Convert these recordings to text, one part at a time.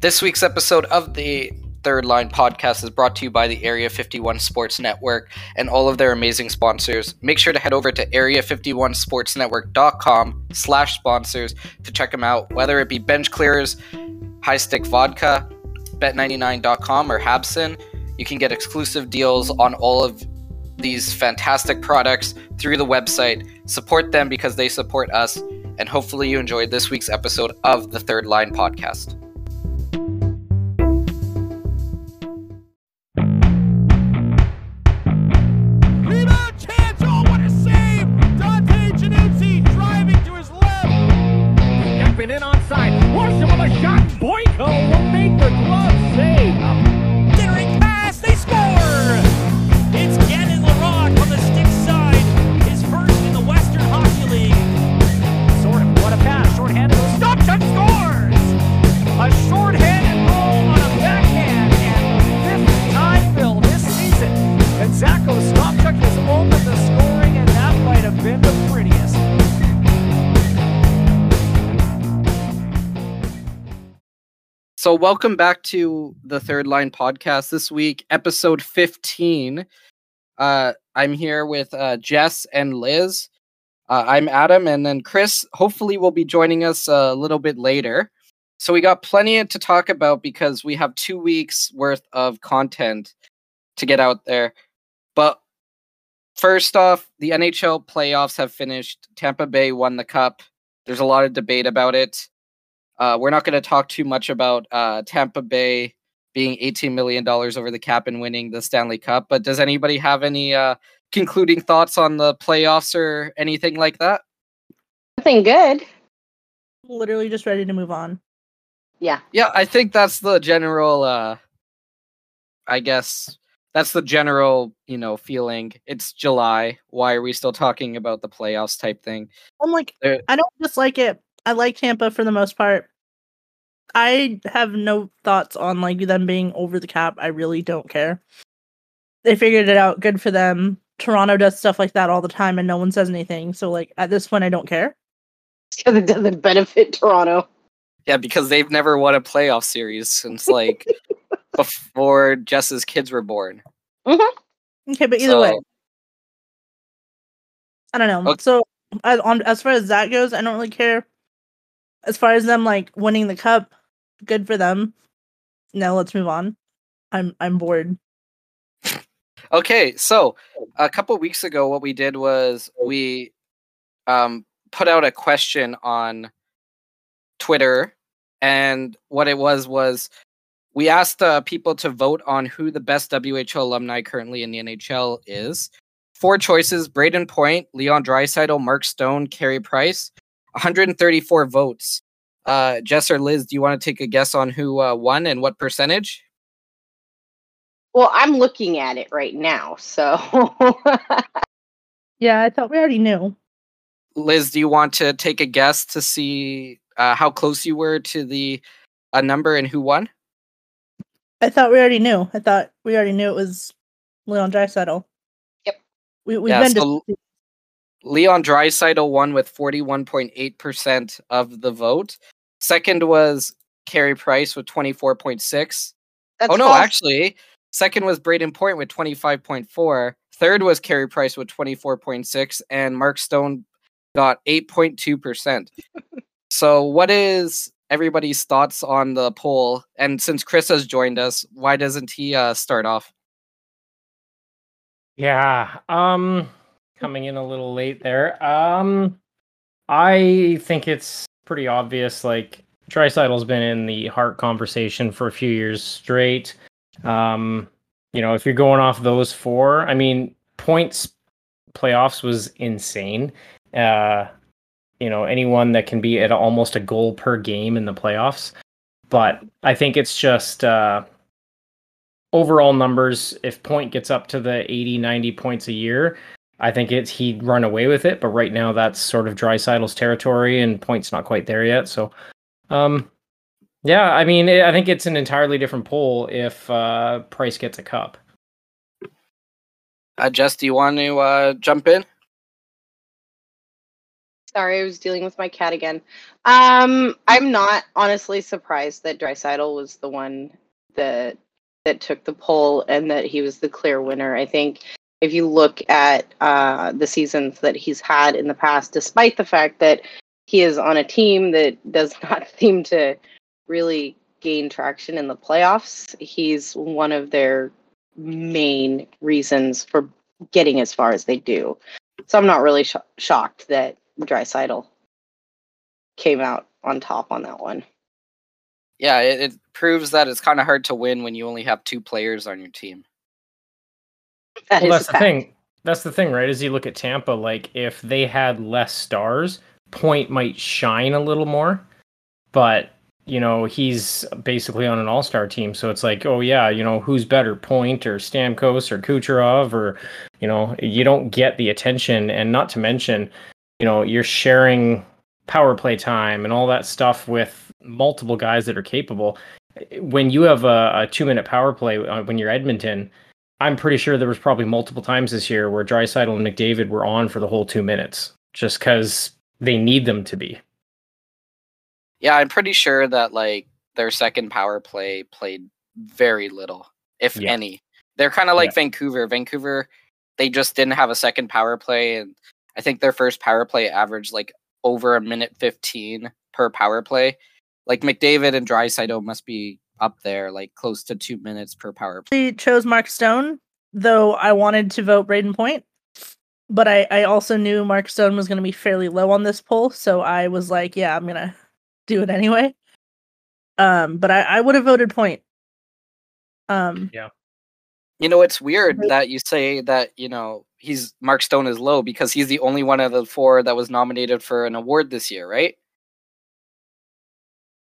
This week's episode of the Third Line podcast is brought to you by the Area 51 Sports Network and all of their amazing sponsors. Make sure to head over to area51sportsnetwork.com slash sponsors to check them out, whether it be Bench Clearers, High Stick Vodka, Bet99.com, or Habson. You can get exclusive deals on all of these fantastic products through the website. Support them because they support us, and hopefully you enjoyed this week's episode of the Third Line podcast. So, welcome back to the Third Line podcast this week, episode 15. Uh, I'm here with uh, Jess and Liz. Uh, I'm Adam, and then Chris hopefully will be joining us a little bit later. So, we got plenty to talk about because we have two weeks worth of content to get out there. But first off, the NHL playoffs have finished. Tampa Bay won the cup. There's a lot of debate about it. Uh, we're not going to talk too much about uh, Tampa Bay being $18 million over the cap and winning the Stanley Cup, but does anybody have any uh, concluding thoughts on the playoffs or anything like that? Nothing good. literally just ready to move on. Yeah. Yeah, I think that's the general, uh, I guess, that's the general, you know, feeling. It's July. Why are we still talking about the playoffs type thing? I'm like, There- I don't dislike it. I like Tampa for the most part. I have no thoughts on like them being over the cap. I really don't care. They figured it out. Good for them. Toronto does stuff like that all the time, and no one says anything. So like at this point, I don't care. Because it doesn't benefit Toronto. Yeah, because they've never won a playoff series since like before Jess's kids were born. Mm-hmm. Okay, but either way, I don't know. Okay. So as on as far as that goes, I don't really care. As far as them like winning the cup, good for them. Now let's move on. I'm I'm bored. Okay, so a couple weeks ago, what we did was we um, put out a question on Twitter, and what it was was we asked uh, people to vote on who the best WHL alumni currently in the NHL is. Four choices: Brayden Point, Leon Draisaitl, Mark Stone, Carey Price. 134 votes. Uh, Jess or Liz, do you want to take a guess on who uh, won and what percentage? Well, I'm looking at it right now, so Yeah, I thought we already knew. Liz, do you want to take a guess to see uh, how close you were to the uh, number and who won? I thought we already knew. I thought we already knew it was Leon Draisaitl. Yep. We we've Yeah, been so- dis- Leon Draisaitl won with 41.8% of the vote. Second was Carey Price with 24.6. that's Oh no, false. actually, second was Brayden Point with 25.4. Third was Carey Price with 24.6 and Mark Stone got 8.2%. so what is everybody's thoughts on the poll? And since Chris has joined us, why doesn't he uh, start off? Yeah. Um coming in a little late there. Um I think it's pretty obvious like Draisaitl's been in the Hart conversation for a few years straight. Um you know, if you're going off those four, I mean, points playoffs was insane. Uh you know, anyone that can be at almost a goal per game in the playoffs. But I think it's just uh overall numbers, if Point gets up to the 80, 90 points a year, I think it's he'd run away with it. But right now, that's sort of Draisaitl's territory, and Point's not quite there yet. So, um, yeah, I mean, I think it's an entirely different poll if uh, Price gets a cup. Uh, Jess, do you want to uh, jump in? Sorry, I was dealing with my cat again. Um, I'm not honestly surprised that Draisaitl was the one that that took the poll and that he was the clear winner. I think if you look at uh, the seasons that he's had in the past, despite the fact that he is on a team that does not seem to really gain traction in the playoffs, he's one of their main reasons for getting as far as they do. So I'm not really sh- shocked that Draisaitl came out on top on that one. Yeah, it, it proves that it's kind of hard to win when you only have two players on your team. That well, that's the fact. thing. That's the thing, right? As you look at Tampa, like if they had less stars, Point might shine a little more. But you know, he's basically on an all-star team, so it's like, oh yeah, you know, who's better, Point or Stamkos or Kucherov, or you know, you don't get the attention, and not to mention, you know, you're sharing power play time and all that stuff with multiple guys that are capable. When you have a, a two-minute power play uh, when you're Edmonton, I'm pretty sure there was probably multiple times this year where Draisaitl and McDavid were on for the whole two minutes, just because they need them to be. Yeah, I'm pretty sure that like their second power play played very little, if Yeah. any. They're kind of like Yeah. Vancouver. Vancouver, they just didn't have a second power play, and I think their first power play averaged like over a minute fifteen per power play. Like McDavid and Draisaitl must be up there, like close to two minutes per power play. I chose Mark Stone, though I wanted to vote Brayden Point. But I, I also knew Mark Stone was going to be fairly low on this poll, so I was like, yeah, I'm going to do it anyway. Um, but I, I would have voted Point. Um, yeah. You know, it's weird Right. that you say that, you know, he's Mark Stone is low because he's the only one of the four that was nominated for an award this year, right?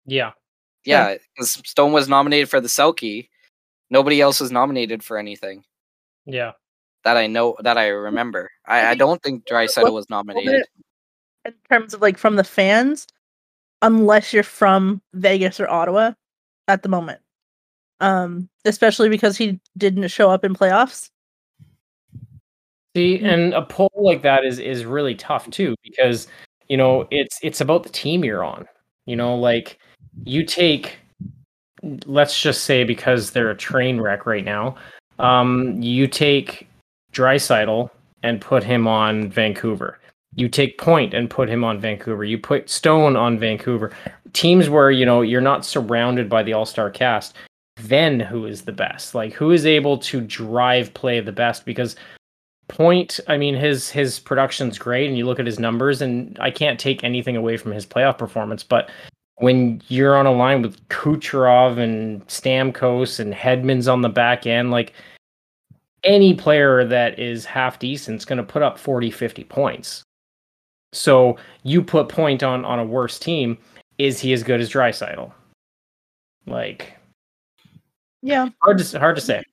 Yeah. Yeah, because Stone was nominated for the Selke. Nobody else was nominated for anything Yeah. that I know that I remember. I, I don't think Draisaitl was nominated. in terms of like from the fans, unless you're from Vegas or Ottawa at the moment. Um, especially because he didn't show up in playoffs. See, Mm. and a poll like that is is really tough too because you know it's it's about the team you're on. You know, like you take, let's just say because they're a train wreck right now, um, you take Draisaitl and put him on Vancouver. You take Point and put him on Vancouver. You put Stone on Vancouver. Teams where you know you're not surrounded by the All Star cast. Then who is the best? Like who is able to drive play the best? Because Point, I mean, his his production's great, and you look at his numbers, and I can't take anything away from his playoff performance. But when you're on a line with Kucherov and Stamkos and Hedman's on the back end, like any player that is half decent is going to put up 40, 50 points. So you put Point on on a worse team, is he as good as Draisaitl? Like Yeah. hard to hard to say.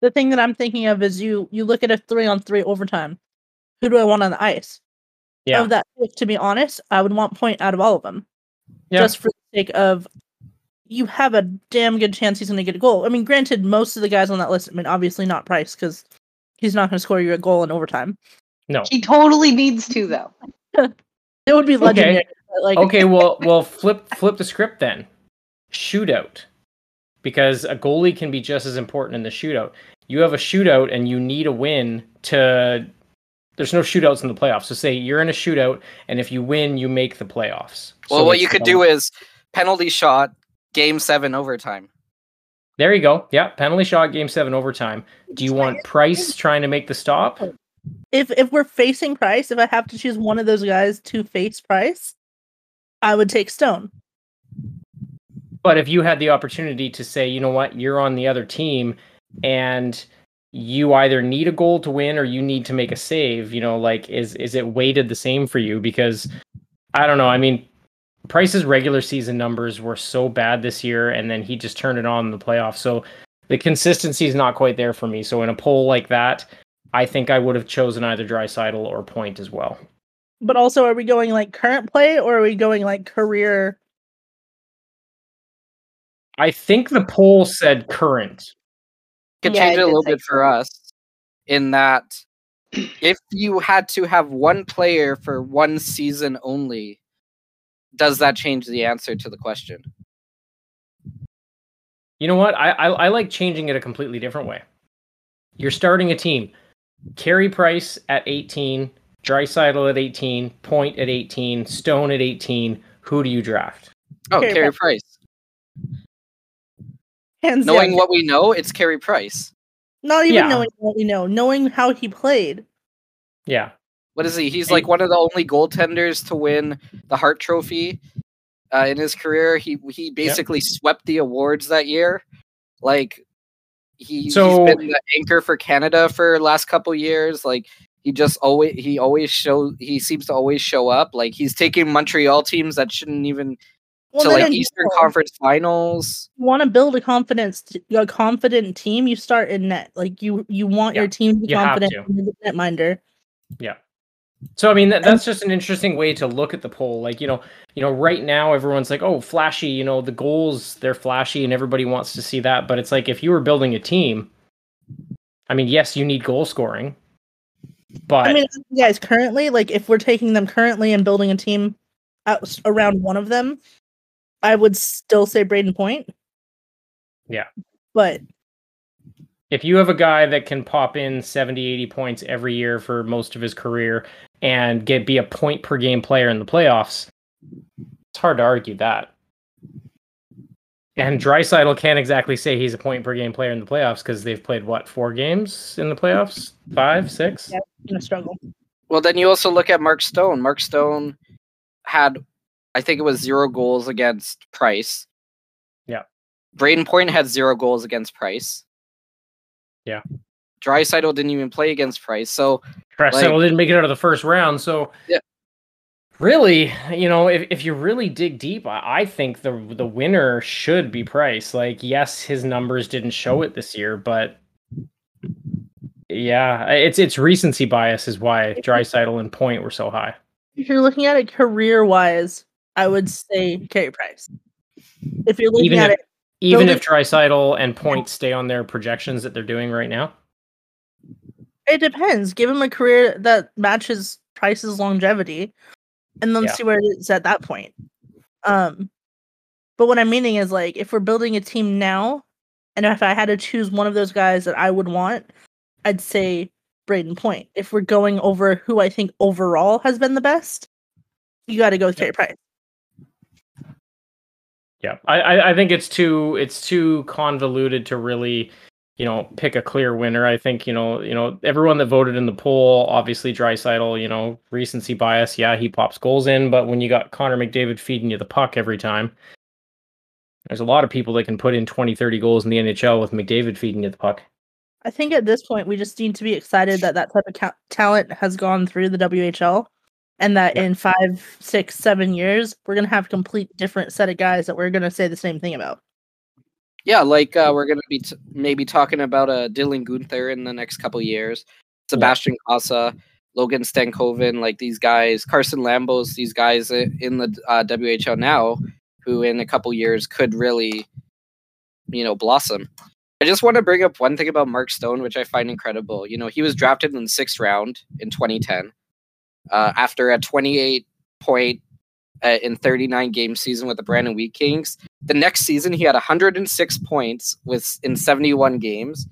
The thing that I'm thinking of is you you look at a three on three overtime. Who do I want on the ice? Yeah. Of that, to be honest, I would want point out of all of them. Yeah. Just for the sake of you have a damn good chance he's going to get a goal. I mean, granted, most of the guys on that list, I mean, obviously not Price because he's not going to score you a goal in overtime. No. He totally needs to though. It would be legendary. but, Like, okay, well, well, flip flip the script then. Shootout, because a goalie can be just as important in the shootout. You have a shootout and you need a win to. There's no shootouts in the playoffs. So say you're in a shootout, and if you win, you make the playoffs. Well, So what you could um, do is penalty shot, game seven overtime. There you go. Yeah, penalty shot, game seven, overtime. Do you want Price trying to make the stop? if if we're facing Price, if I have to choose one of those guys to face Price, I would take Stone. But if you had the opportunity to say, you know what, you're on the other team and you either need a goal to win or you need to make a save, you know, like is is it weighted the same for you? Because I don't know. I mean, Price's regular season numbers were so bad this year, and then he just turned it on in the playoffs. So the consistency is not quite there for me. So in a poll like that, I think I would have chosen either Draisaitl or Point as well. But also, are we going like current play or are we going like career? I think the poll said current. Could Yeah, change I it a little bit for so. us in that if you had to have one player for one season only, does that change the answer to the question? You know what? I, I I like changing it a completely different way. You're starting a team. Carey Price at 18, Draisaitl at 18, Point at 18, Stone at 18. Who do you draft? Oh, Carey Carey Price. Hands Knowing down. what we know, it's Carey Price. Not even Yeah. knowing what we know, knowing how he played. Yeah. What is he? He's Hey. like one of the only goaltenders to win the Hart Trophy uh, in his career. He he basically swept the awards that year. Like he, So- he's been the anchor for Canada for last couple years. Like he just always he always show he seems to always show up. Like he's taking Montreal teams that shouldn't even Well, to like Eastern general, Conference Finals. You want to build a confidence, a confident team. You start in net. Like you, you want Yeah, your team to be you confident, to. net minder. So I mean that, that's just an interesting way to look at the poll. Like you know, you know, right now everyone's like, "Oh, flashy!" You know, the goals they're flashy, and everybody wants to see that. But it's like if you were building a team, I mean, yes, you need goal scoring, but I mean, guys, currently, like if we're taking them currently and building a team out around one of them, I would still say Brayden Point. Yeah. but if you have a guy that can pop in 70, 80 points every year for most of his career and get be a point per game player in the playoffs, it's hard to argue that. And Draisaitl can't exactly say he's a point per game player in the playoffs because they've played what four games in the playoffs, five, six. Yeah. gonna struggle. Well, then you also look at Mark Stone. Mark Stone had, I think it was zero goals against Price. Yeah. Braden Point had zero goals against Price. Yeah. Draisaitl didn't even play against Price. So Draisaitl didn't make it out of the first round, so Yeah. Really, you know, if, if you really dig deep, I, I think the the winner should be Price. Like, yes, his numbers didn't show it this year, but yeah, it's it's recency bias is why Draisaitl and Point were so high. If you're looking at it career wise, I would say Carey Price. If you're looking Even at if- it, Even if Draisaitl and Point stay on their projections that they're doing right now. it depends. Give him a career that matches Price's longevity, and then Yeah. see where it is at that point. Um, but what I'm meaning is like if we're building a team now, and if I had to choose one of those guys that I would want, I'd say Brayden Point. If we're going over who I think overall has been the best, you got to go with Carey Price. Yeah, I, I think it's too it's too convoluted to really, you know, pick a clear winner. I think you know you know everyone that voted in the poll, obviously Draisaitl, you know, recency bias. Yeah, he pops goals in, but when you got Connor McDavid feeding you the puck every time, there's a lot of people that can put in 20, 30 goals in the NHL with McDavid feeding you the puck. I think at this point we just need to be excited that that type of ca- talent has gone through the WHL, and that Yeah. in five, six, seven years we're gonna have a complete different set of guys that we're gonna say the same thing about. yeah, like uh, we're gonna be t- maybe talking about uh, Dylan Guenther in the next couple years. Sebastian Cossa, Logan Stankoven, like these guys, Carson Lambos, these guys in the uh, WHL now, who in a couple years could really, you know, blossom. I just want to bring up one thing about Mark Stone, which I find incredible. You know, he was drafted in the sixth round in 2010 uh, after a 28 point uh, in 39 game season with the Brandon Wheat Kings. The next season, he had 106 points with in 71 games,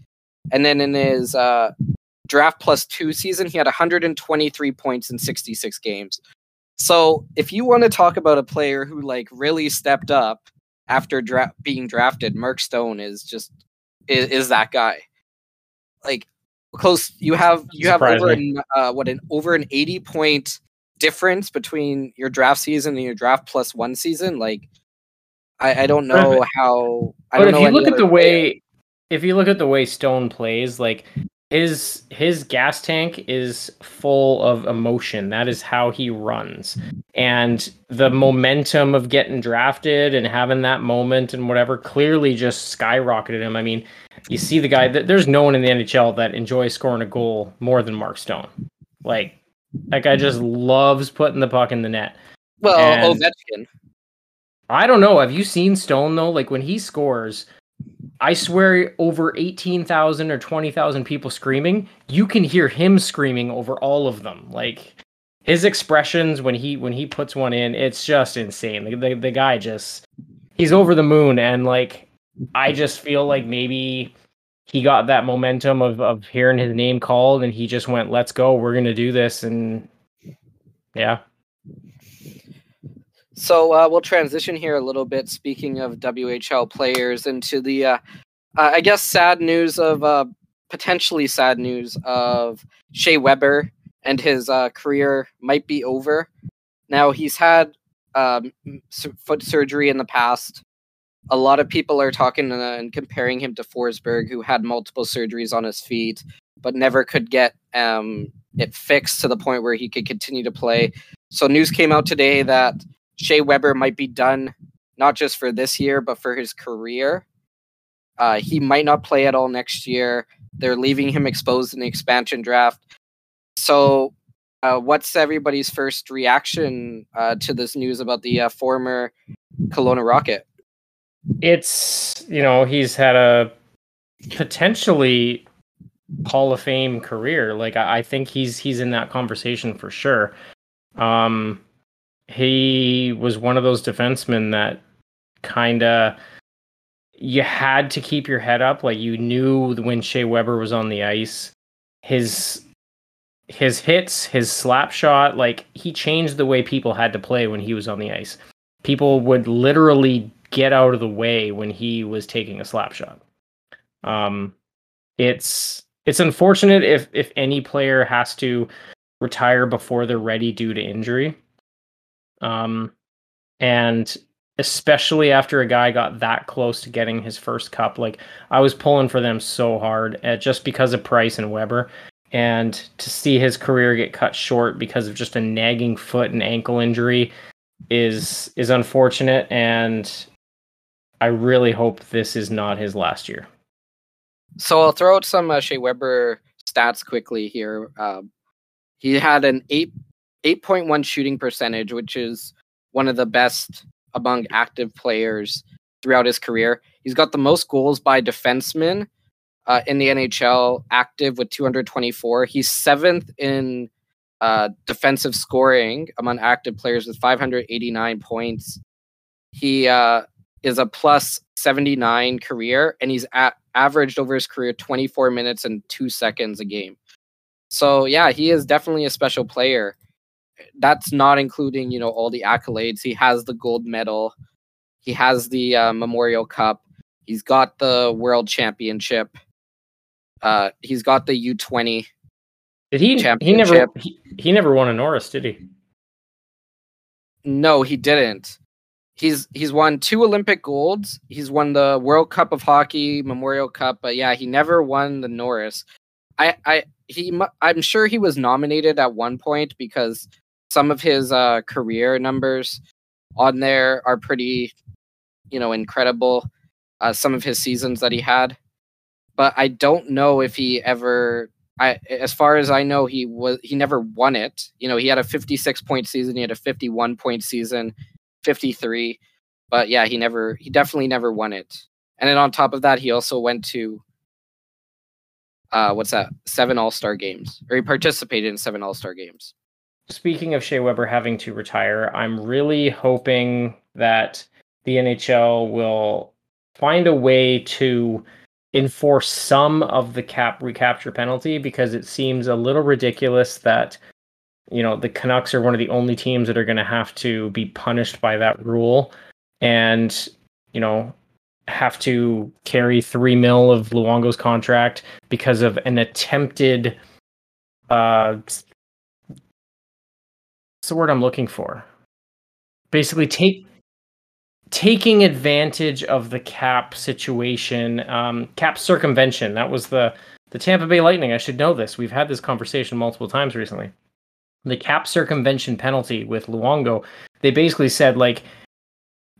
and then in his uh, draft plus two season, he had 123 points in 66 games. So, if you want to talk about a player who like really stepped up after dra- being drafted, Mark Stone is just is, is that guy. Like close, you have you have over an, uh, what an over an 80 point difference between your draft season and your draft plus one season. Like, I, I don't know it- how. I But don't if know you look at other the player. way, if you look at the way Stone plays, like his his gas tank is full of emotion. That is how he runs, and the momentum of getting drafted and having that moment and whatever clearly just skyrocketed him. I mean, you see the guy that there's no one in the NHL that enjoys scoring a goal more than Mark Stone. Like that guy just loves putting the puck in the net. well, and- Ovechkin. I don't know. Have you seen Stone though? Like when he scores, I swear over 18,000 or 20,000 people screaming, you can hear him screaming over all of them. Like his expressions when he when he puts one in, it's just insane. The, the, the guy just he's over the moon and like I just feel like maybe he got that momentum of of hearing his name called and he just went, "Let's go. We're to do this." And yeah. So uh, we'll transition here a little bit. Speaking of WHL players, into the, uh, uh, I guess, sad news of uh, potentially sad news of Shea Weber and his uh, career might be over. Now he's had um, foot surgery in the past. A lot of people are talking uh, and comparing him to Forsberg, who had multiple surgeries on his feet, but never could get um, it fixed to the point where he could continue to play. So news came out today that Shea Weber might be done not just for this year, but for his career. Uh, he might not play at all next year. They're leaving him exposed in the expansion draft. So, uh, what's everybody's first reaction uh, to this news about the uh, former Kelowna Rocket? It's you know he's had a potentially Hall of Fame career. Like I, I think he's he's in that conversation for sure. Um, he was one of those defensemen that kind of you had to keep your head up. Like you knew when Shea Weber was on the ice, his his hits, his slap shot, like he changed the way people had to play when he was on the ice. People would literally get out of the way when he was taking a slap shot. Um, it's it's unfortunate if if any player has to retire before they're ready due to injury. Um, and especially after a guy got that close to getting his first cup, like I was pulling for them so hard uh, just because of Price and Weber. And to see his career get cut short because of just a nagging foot and ankle injury is is unfortunate and I really hope this is not his last year. So I'll throw out some uh, Shea Weber stats quickly here. Um, he had an eight 8.1 shooting percentage, which is one of the best among active players throughout his career. He's got the most goals by defenseman uh, in the NHL, active with 224. He's seventh in uh, defensive scoring among active players with 589 points. He uh, is a plus 79 career, and he's at, averaged over his career 24 minutes and two seconds a game. So yeah, he is definitely a special player that's not including you know all the accolades. He has the gold medal, he has the uh, Memorial Cup, he's got the World Championship, uh, he's got the U twenty. Did he? He never. He, he never won a Norris, did he? No, he didn't. He's he's won two Olympic golds. He's won the World Cup of Hockey, Memorial Cup, but yeah, he never won the Norris. I I he I'm sure he was nominated at one point because some of his uh, career numbers on there are pretty, you know, incredible. Uh, some of his seasons that he had, but I don't know if he ever. I, as far as I know, he was he never won it. You know, he had a 56 point season, he had a 51 point season, 53, but yeah, he never, he definitely never won it. And then on top of that, he also went to uh, what's that? Seven All Star games, or he participated in seven All Star games speaking of Shea Weber having to retire, I'm really hoping that the NHL will find a way to enforce some of the cap recapture penalty because it seems a little ridiculous that you know the Canucks are one of the only teams that are going to have to be punished by that rule and you know have to carry 3 mil of Luongo's contract because of an attempted uh what's the word I'm looking for? Basically, take taking advantage of the cap situation, um, cap circumvention. That was the the Tampa Bay Lightning. I should know this. We've had this conversation multiple times recently. The cap circumvention penalty with Luongo. They basically said like,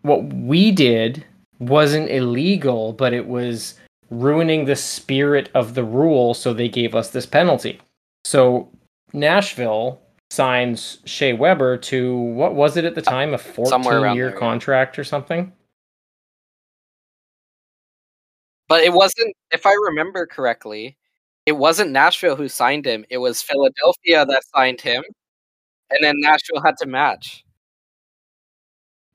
what we did wasn't illegal, but it was ruining the spirit of the rule, so they gave us this penalty. So Nashville signs Shea Weber to what was it at the time a 14 year there, contract yeah. or something But it wasn't, if I remember correctly, it wasn't Nashville who signed him. It was Philadelphia that signed him, and then Nashville had to match.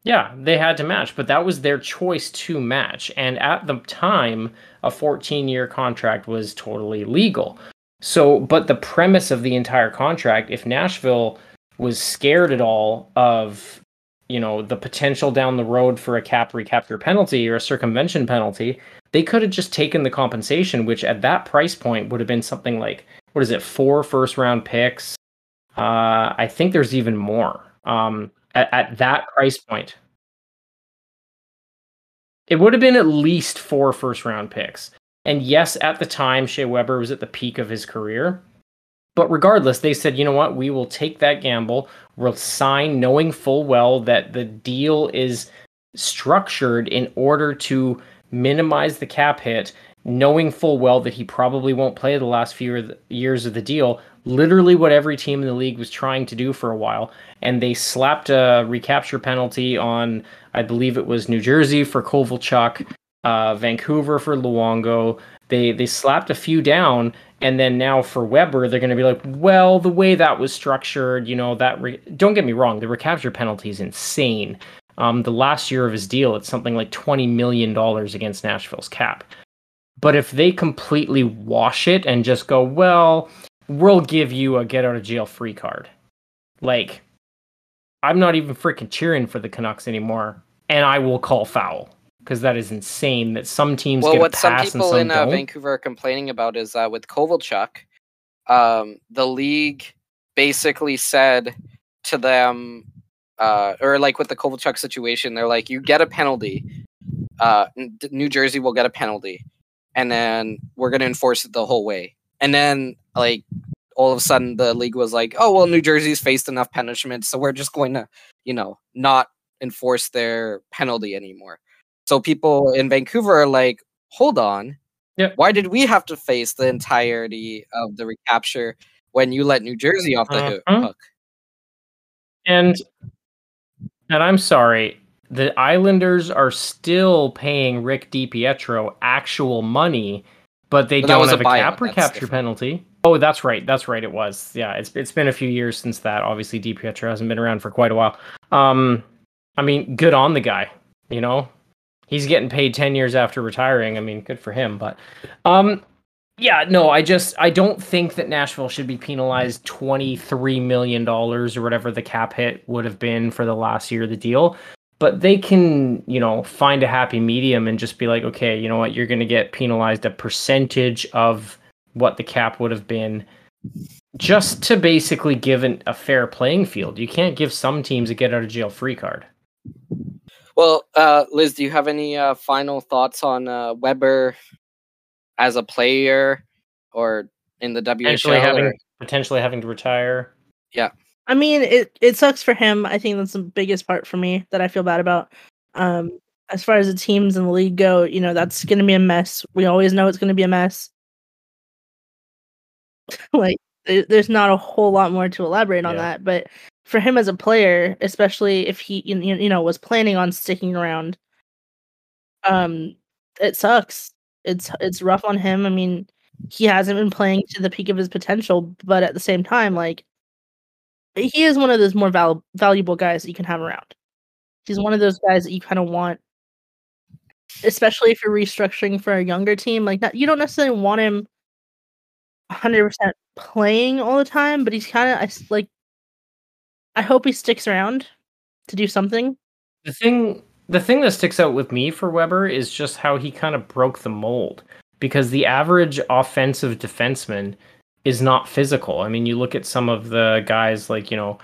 Yeah, they had to match, but that was their choice to match. And at the time, a 14 year contract was totally legal. So, but the premise of the entire contract, if Nashville was scared at all of, you know, the potential down the road for a cap recapture penalty or a circumvention penalty, they could have just taken the compensation, which at that price point would have been something like, what is it, four first round picks? Uh, I think there's even more. Um, at, at that price point. It would have been at least four first round picks. And yes, at the time, Shea Weber was at the peak of his career. But regardless, they said, you know what, we will take that gamble. We'll sign knowing full well that the deal is structured in order to minimize the cap hit, knowing full well that he probably won't play the last few years of the deal. Literally, what every team in the league was trying to do for a while. And they slapped a recapture penalty on, I believe it was New Jersey for Kovalchuk, uh, Vancouver for Luongo. They they slapped a few down, and then now for Weber, they're going to be like, well, the way that was structured, you know, that re- don't get me wrong, the recapture penalty is insane. Um, the last year of his deal, it's something like twenty million dollars against Nashville's cap. But if they completely wash it and just go, well, we'll give you a get out of jail free card, like, I'm not even freaking cheering for the Canucks anymore, and I will call foul because that is insane that some teams well, get what some people some in uh. Vancouver are complaining about is uh, with Kovalchuk, um, the league basically said to them, uh, or like with the Kovalchuk situation, they're like, you get a penalty. Uh, N- New Jersey will get a penalty, and then we're going to enforce it the whole way. And then, like, all of a sudden, the league was like, oh, well, New Jersey's faced enough punishment, so we're just going to, you know, not enforce their penalty anymore. So people in Vancouver are like, hold on. Yep. Why did we have to face the entirety of the recapture when you let New Jersey off the Mhm. hook? And and I'm sorry, the Islanders are still paying Rick DiPietro actual money, but they But don't have a, buyout, cap recapture different. penalty. Oh, that's right. That's right. It was. Yeah, it's it's been a few years since that. Obviously, DiPietro hasn't been around for quite a while. Um, I mean, good on the guy. You know, he's getting paid 10 years after retiring. I mean, good for him, but um yeah, no, I just I don't think that Nashville should be penalized 23 million dollars or whatever the cap hit would have been for the last year of the deal. But they can, you know, find a happy medium and just be like, okay, you know what, you're going to get penalized a percentage of what the cap would have been just to basically give an, a fair playing field. You can't give some teams a get out of jail free card. Well, uh, Liz, do you have any uh, final thoughts on uh, Weber as a player or in the Potentially WHL? having or- potentially having to retire. I mean, it it sucks for him. I think that's the biggest part for me that I feel bad about. Um, as far as the teams in the league go, you know, that's going to be a mess. We always know it's going to be a mess. like, there's not a whole lot more to elaborate on Yeah. that, but for him as a player, especially if he you you know was planning on sticking around, um, it sucks. It's it's rough on him. I mean, he hasn't been playing to the peak of his potential, but at the same time, like he is one of those more val- valuable guys that you can have around. He's one of those guys that you kind of want, especially if you're restructuring for a younger team. Like, not, you don't necessarily want him 100% playing all the time, but he's kind of I like. I hope he sticks around to do something. The thing the thing that sticks out with me for Weber is just how he kind of broke the mold because the average offensive defenseman is not physical. I mean, you look at some of the guys like, you know,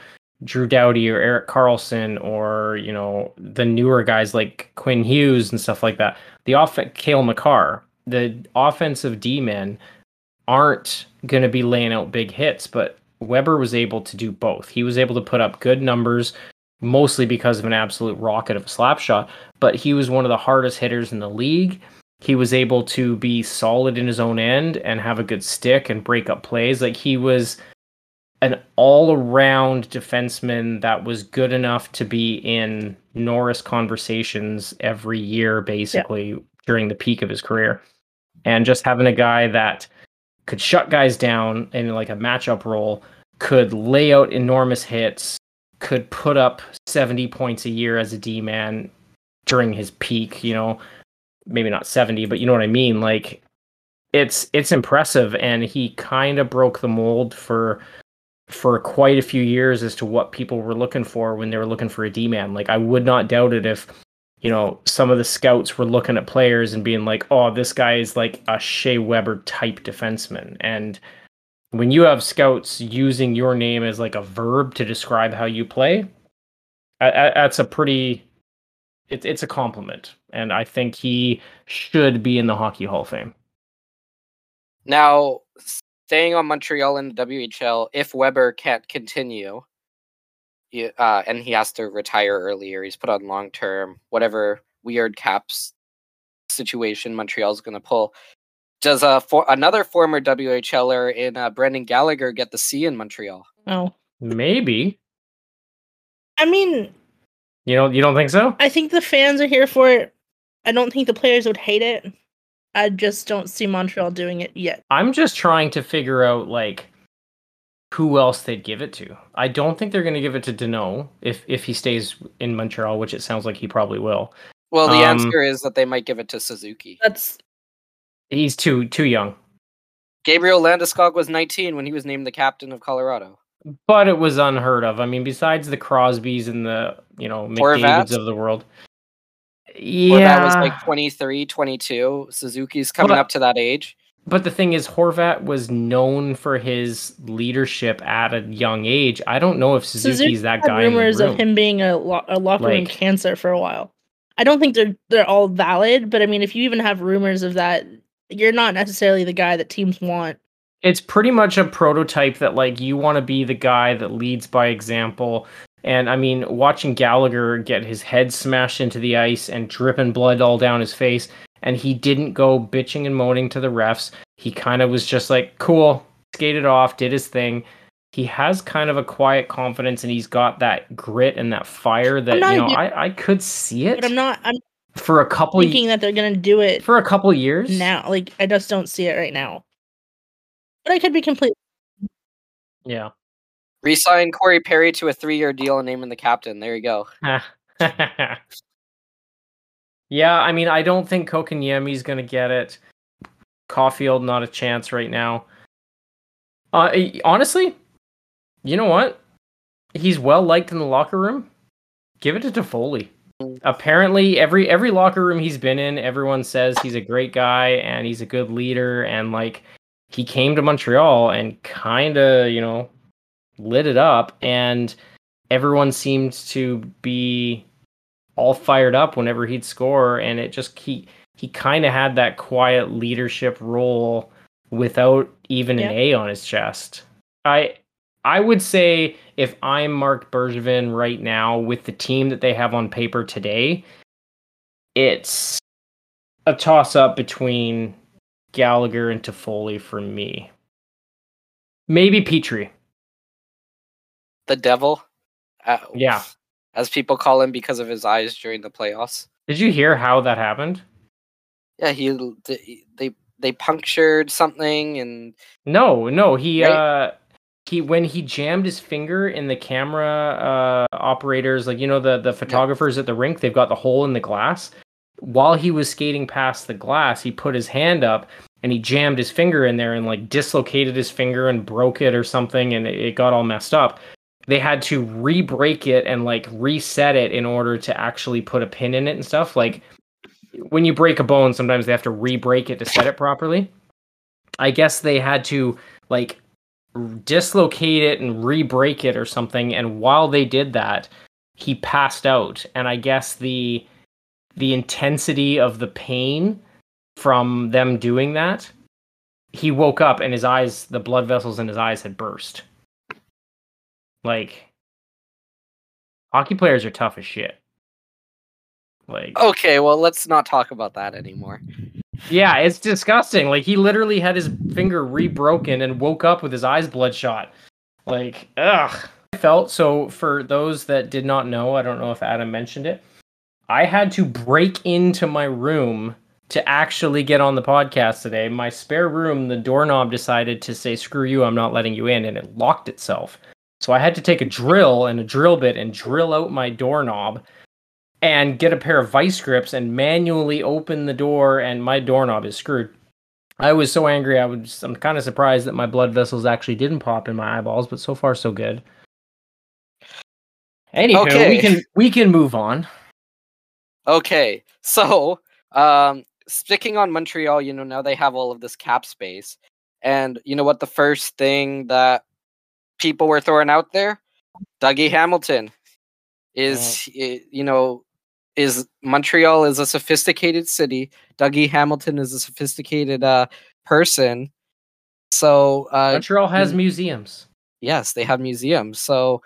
Drew Doughty or Erik Karlsson or, you know, the newer guys like Quinn Hughes and stuff like that. The off Cale Makar, the offensive D men aren't going to be laying out big hits, but Weber was able to do both. He was able to put up good numbers mostly because of an absolute rocket of a slap shot, but he was one of the hardest hitters in the league. He was able to be solid in his own end and have a good stick and break up plays. Like he was an all around defenseman that was good enough to be in Norris conversations every year, basically during the peak of his career. and just having a guy that could shut guys down in like a matchup role, could lay out enormous hits, could put up 70 points a year as a D man during his peak, you know, maybe not 70, but you know what I mean? Like it's it's impressive and he kind of broke the mold for for quite a few years as to what people were looking for when they were looking for a D man. Like I would not doubt it if you know some of the scouts were looking at players and being like, "Oh, this guy is like a Shea Weber type defenseman." And when you have scouts using your name as like a verb to describe how you play, that's a pretty it's it's a compliment, and I think he should be in the Hockey Hall of Fame. Now, staying on Montreal in the WHL, if Weber can't continue, uh, and he has to retire earlier, he's put on long term, whatever weird caps situation Montreal's going to pull. Does a for another former WHLer in uh, Brendan Gallagher get the C in Montreal? Oh, maybe. I mean, you don't you don't think so? I think the fans are here for it. I don't think the players would hate it. I just don't see Montreal doing it yet. I'm just trying to figure out like who else they'd give it to. I don't think they're going to give it to Danault if if he stays in Montreal, which it sounds like he probably will. Well, the um, answer is that they might give it to Suzuki. That's he's too too young. Gabriel Landeskog was 19 when he was named the captain of Colorado. But it was unheard of. I mean, besides the Crosbys and the you know McDavids of the world, yeah, Horvat was like 23, 22. Suzuki's coming up to that age. But the thing is, Horvat was known for his leadership at a young age. I don't know if Suzuki's Suzuki that guy. Rumors of him being a, lo- a locker like, room cancer for a while. I don't think they're they're all valid, but I mean, if you even have rumors of that, you're not necessarily the guy that teams want. It's pretty much a prototype that like you want to be the guy that leads by example, and I mean, watching Gallagher get his head smashed into the ice and dripping blood all down his face, and he didn't go bitching and moaning to the refs. He kind of was just like, cool, skated off, did his thing. He has kind of a quiet confidence, and he's got that grit and that fire that you know I, I could see it. But I'm not. I'm for a couple thinking that they're gonna do it for a couple years now. Like I just don't see it right now. But I could be completely. Yeah. Resign Corey Perry to a three-year deal and name him the captain. There you go. yeah, I mean, I don't think Kotkaniemi's going to get it. Caufield, not a chance right now. Uh, honestly, you know what? He's well liked in the locker room. Give it to Toffoli. Apparently, every every locker room he's been in, everyone says he's a great guy and he's a good leader. And like, he came to Montreal and kind of, you know, lit it up and everyone seemed to be all fired up whenever he'd score and it just he he kind of had that quiet leadership role without even an A on his chest. I I would say if I'm Marc Bergevin right now with the team that they have on paper today, it's a toss up between Gallagher and Toffoli for me. Maybe Petry the devil. Uh, yeah, as people call him because of his eyes during the playoffs. Did you hear how that happened? Yeah, he they they punctured something and no, no, he right? uh he when he jammed his finger in the camera uh operators like you know the the photographers yeah. at the rink they've got the hole in the glass while he was skating past the glass he put his hand up and he jammed his finger in there and like dislocated his finger and broke it or something and it, it got all messed up they had to re-break it and like reset it in order to actually put a pin in it and stuff. Like when you break a bone, sometimes they have to re-break it to set it properly. I guess they had to like dislocate it and re-break it or something. And while they did that, he passed out. And I guess the the intensity of the pain from them doing that, he woke up and his eyes, the blood vessels in his eyes had burst. Like hockey players are tough as shit. Like Okay, well let's not talk about that anymore. Yeah, it's disgusting. Like he literally had his finger re-broken and woke up with his eyes bloodshot. Like, ugh. I felt so for those that did not know, I don't know if Adam mentioned it. I had to break into my room to actually get on the podcast today. My spare room, the doorknob decided to say, screw you, I'm not letting you in, and it locked itself. So I had to take a drill and a drill bit and drill out my doorknob and get a pair of vice grips and manually open the door, and my doorknob is screwed. I was so angry. I was. I'm kind of surprised that my blood vessels actually didn't pop in my eyeballs, but so far so good. Anywho, Okay. we can we can move on. Okay, so um, sticking on Montreal, you know, now they have all of this cap space, and you know what? The first thing that people were throwing out there, Dougie Hamilton, is i- you know, is Montreal is a sophisticated city. Dougie Hamilton is a sophisticated uh person. So uh, Montreal has museums. yes, they have museums. So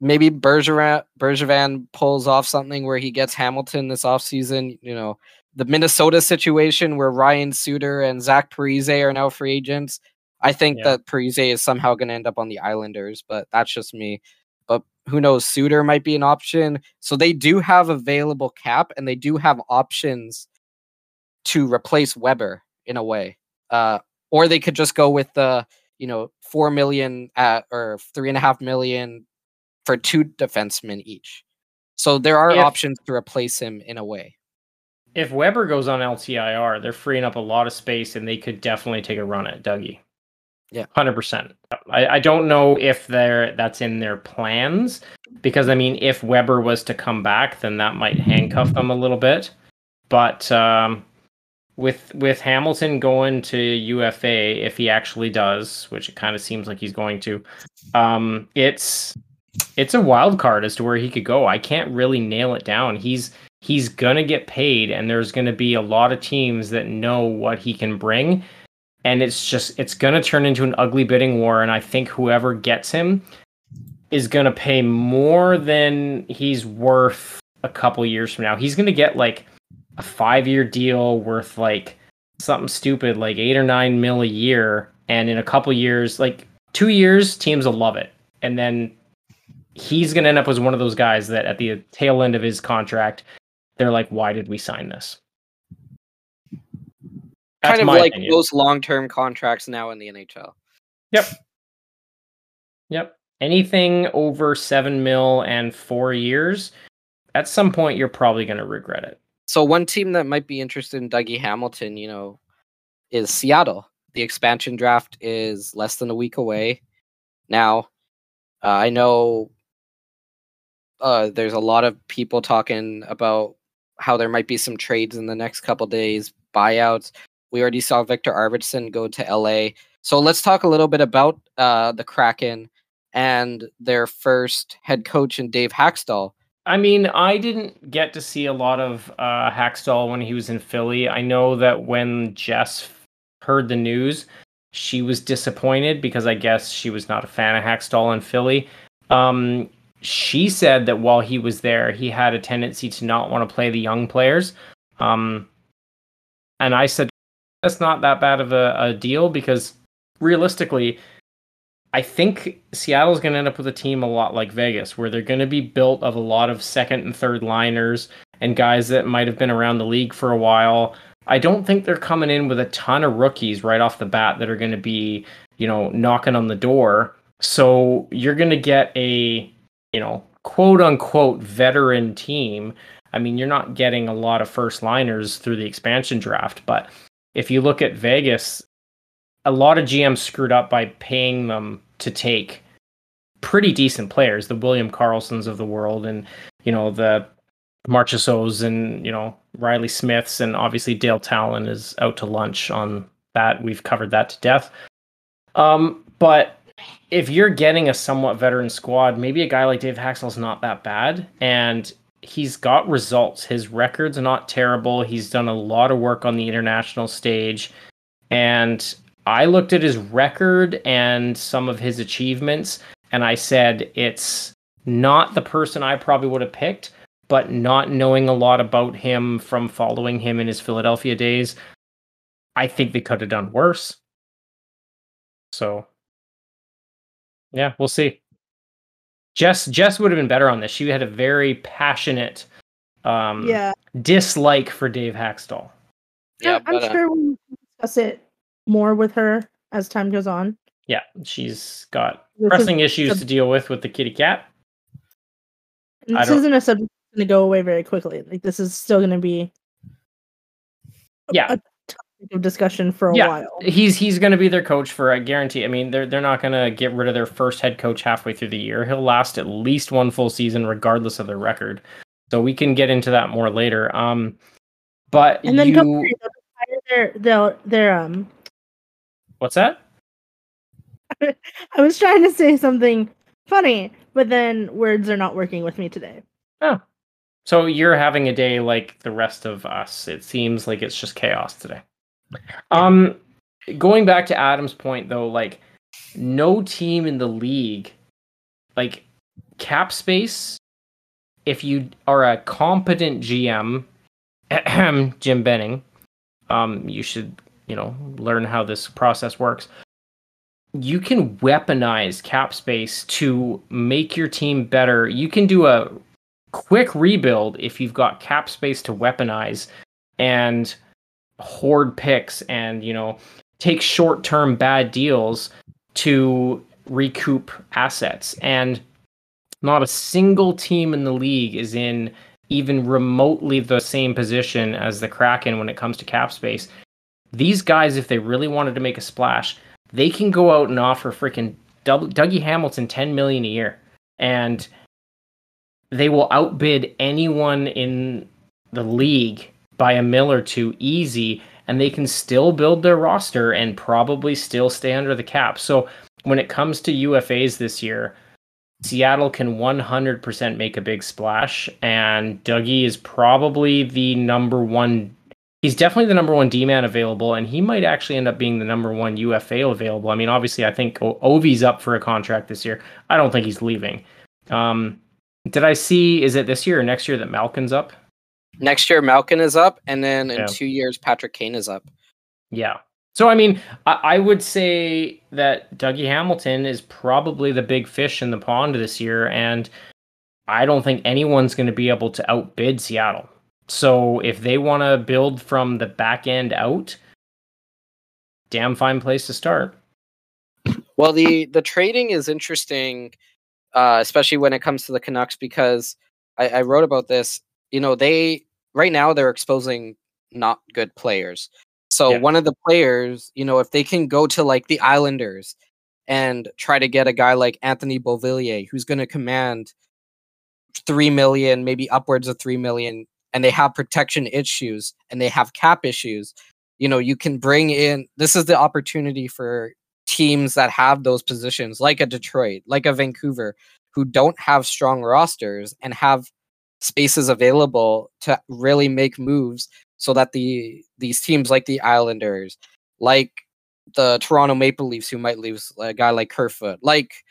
maybe Bergevin, Bergevin pulls off something where he gets Hamilton this offseason. You know, the Minnesota situation where Ryan Suter and Zach Parise are now free agents. I think Yeah. that Parise is somehow going to end up on the Islanders, but that's just me. But who knows? Suter might be an option. So they do have available cap and they do have options to replace Weber in a way. Uh, or they could just go with the you know four million at or three and a half million for two defensemen each. So there are If- options to replace him in a way. If Weber goes on LTIR, they're freeing up a lot of space, and they could definitely take a run at Dougie. Yeah. hundred percent. I, I don't know if they're that's in their plans because I mean, if Weber was to come back, then that might handcuff them a little bit. But um, with with Hamilton going to UFA, if he actually does, which it kind of seems like he's going to, um, it's it's a wild card as to where he could go. I can't really nail it down. He's he's gonna get paid, and there's gonna be a lot of teams that know what he can bring, and it's just it's gonna turn into an ugly bidding war. And I think whoever gets him is gonna pay more than he's worth a couple years from now. He's gonna get like a five year deal worth like something stupid like eight or nine mil a year, and in a couple years, like two years, teams will love it, and then he's going to end up as one of those guys that at the tail end of his contract, they're like, why did we sign this? That's kind of like opinion. those long-term contracts now in the NHL. Yep. Yep. Anything over seven mil and four years, at some point, you're probably going to regret it. So one team that might be interested in Dougie Hamilton, you know, is Seattle. The expansion draft is less than a week away. Now, uh, I know uh, there's a lot of people talking about how there might be some trades in the next couple days, buyouts. We already saw Viktor Arvidsson go to LA. So let's talk a little bit about uh, the Kraken and their first head coach and Dave Hakstol. I mean, I didn't get to see a lot of uh, Hakstol when he was in Philly. I know that when Jess heard the news, she was disappointed because I guess she was not a fan of Hakstol in Philly. Um, she said that while he was there, he had a tendency to not want to play the young players. Um, and I said, that's not that bad of a, a deal because realistically, I think Seattle's going to end up with a team a lot like Vegas, where they're going to be built of a lot of second and third liners and guys that might have been around the league for a while. I don't think they're coming in with a ton of rookies right off the bat that are going to be, you know, knocking on the door. So you're going to get a, you know, quote unquote veteran team. I mean, you're not getting a lot of first liners through the expansion draft, but if you look at Vegas, a lot of GMs screwed up by paying them to take pretty decent players, the William Karlssons of the world, and you know the Marchessaults and you know Reilly Smiths, and obviously Dale Tallon is out to lunch on that. We've covered that to death. Um, but if you're getting a somewhat veteran squad, maybe a guy like Dave Hakstol's not that bad, and he's got results. His record's not terrible. He's done a lot of work on the international stage, and I looked at his record and some of his achievements, and I said it's not the person I probably would have picked, but not knowing a lot about him from following him in his Philadelphia days, I think they could have done worse. So, yeah, we'll see. Jess Jess would have been better on this. She had a very passionate um, Yeah. dislike for Dave Hakstol. Yeah, I'm but uh, sure we'll discuss it more with her as time goes on. Yeah, she's got This is- pressing issues to deal with with the kitty cat. And I this don't- isn't a subject going to go away very quickly. Like this is still going to be a- Yeah. a topic of discussion for a Yeah. while. He's he's going to be their coach for I guarantee. I mean, they're they're not going to get rid of their first head coach halfway through the year. He'll last at least one full season, regardless of their record. So we can get into that more later. Um, but And then you, don't worry, they'll just hire their their their um. what's that? I was trying to say something funny, but then words are not working with me today. Oh, so you're having a day like the rest of us. It seems like it's just chaos today. Um, going back to Adam's point though, like no team in the league, like cap space. If you are a competent GM, Jim Benning, um, you should you know learn how this process works. You can weaponize cap space to make your team better. You can do a quick rebuild if you've got cap space to weaponize and hoard picks and you know take short-term bad deals to recoup assets and not a single team in the league is in even remotely the same position as the Kraken when it comes to cap space. These guys if they really wanted to make a splash, they can go out and offer freaking Dougie Hamilton 10 million a year and they will outbid anyone in the league by a mill or two easy and they can still build their roster and probably still stay under the cap. So when it comes to UFAs this year, Seattle can 100% make a big splash and Dougie is probably the number 1 He's definitely the number 1 D-man available and he might actually end up being the number 1 UFA available. I mean, obviously I think Ovi's up for a contract this year. I don't think he's leaving. Um did I see is it this year or next year that Malkin's up? Next year Malkin is up, and then in Yeah. two years Patrick Kane is up. Yeah. So I mean, I, I would say that Dougie Hamilton is probably the big fish in the pond this year, and I don't think anyone's going to be able to outbid Seattle. So if they want to build from the back end out, damn fine place to start. Well, the the trading is interesting, uh, especially when it comes to the Canucks because I, I wrote about this. You know, they right now they're exposing not good players. So Yeah. one of the players, you know, if they can go to like the Islanders and try to get a guy like Anthony Beauvillier, who's going to command three million, maybe upwards of three million, and they have protection issues and they have cap issues, you know, you can bring in. This is the opportunity for teams that have those positions, like a Detroit, like a Vancouver, who don't have strong rosters and have spaces available to really make moves so that the these teams like the Islanders, like the Toronto Maple Leafs, who might lose a guy like Kerfoot, like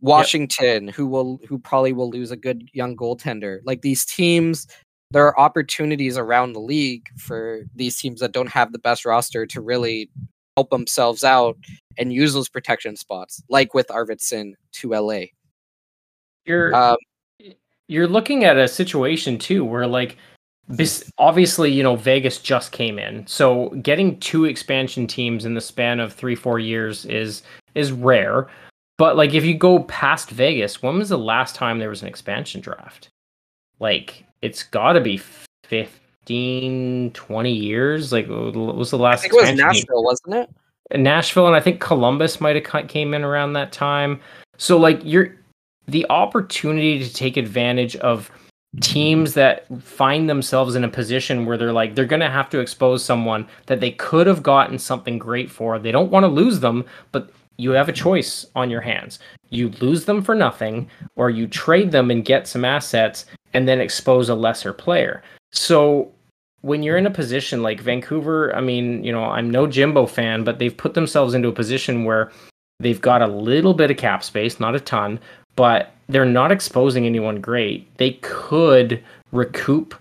Washington, who will who probably will lose a good young goaltender. Like these teams, there are opportunities around the league for these teams that don't have the best roster to really help themselves out and use those protection spots, like with Arvidsson to LA. You're Um, you're looking at a situation too where like this obviously you know vegas just came in so getting two expansion teams in the span of three four years is is rare but like if you go past vegas when was the last time there was an expansion draft like it's got to be 15 20 years like what was the I last think it was team? Nashville, wasn't it? Nashville and I think Columbus might have came in around that time. So like you're the opportunity to take advantage of teams that find themselves in a position where they're like they're going to have to expose someone that they could have gotten something great for. They don't want to lose them, but you have a choice on your hands. You lose them for nothing or you trade them and get some assets and then expose a lesser player. So when you're in a position like Vancouver, I mean, you know, I'm no Jimbo fan, but they've put themselves into a position where they've got a little bit of cap space, not a ton, but they're not exposing anyone great. They could recoup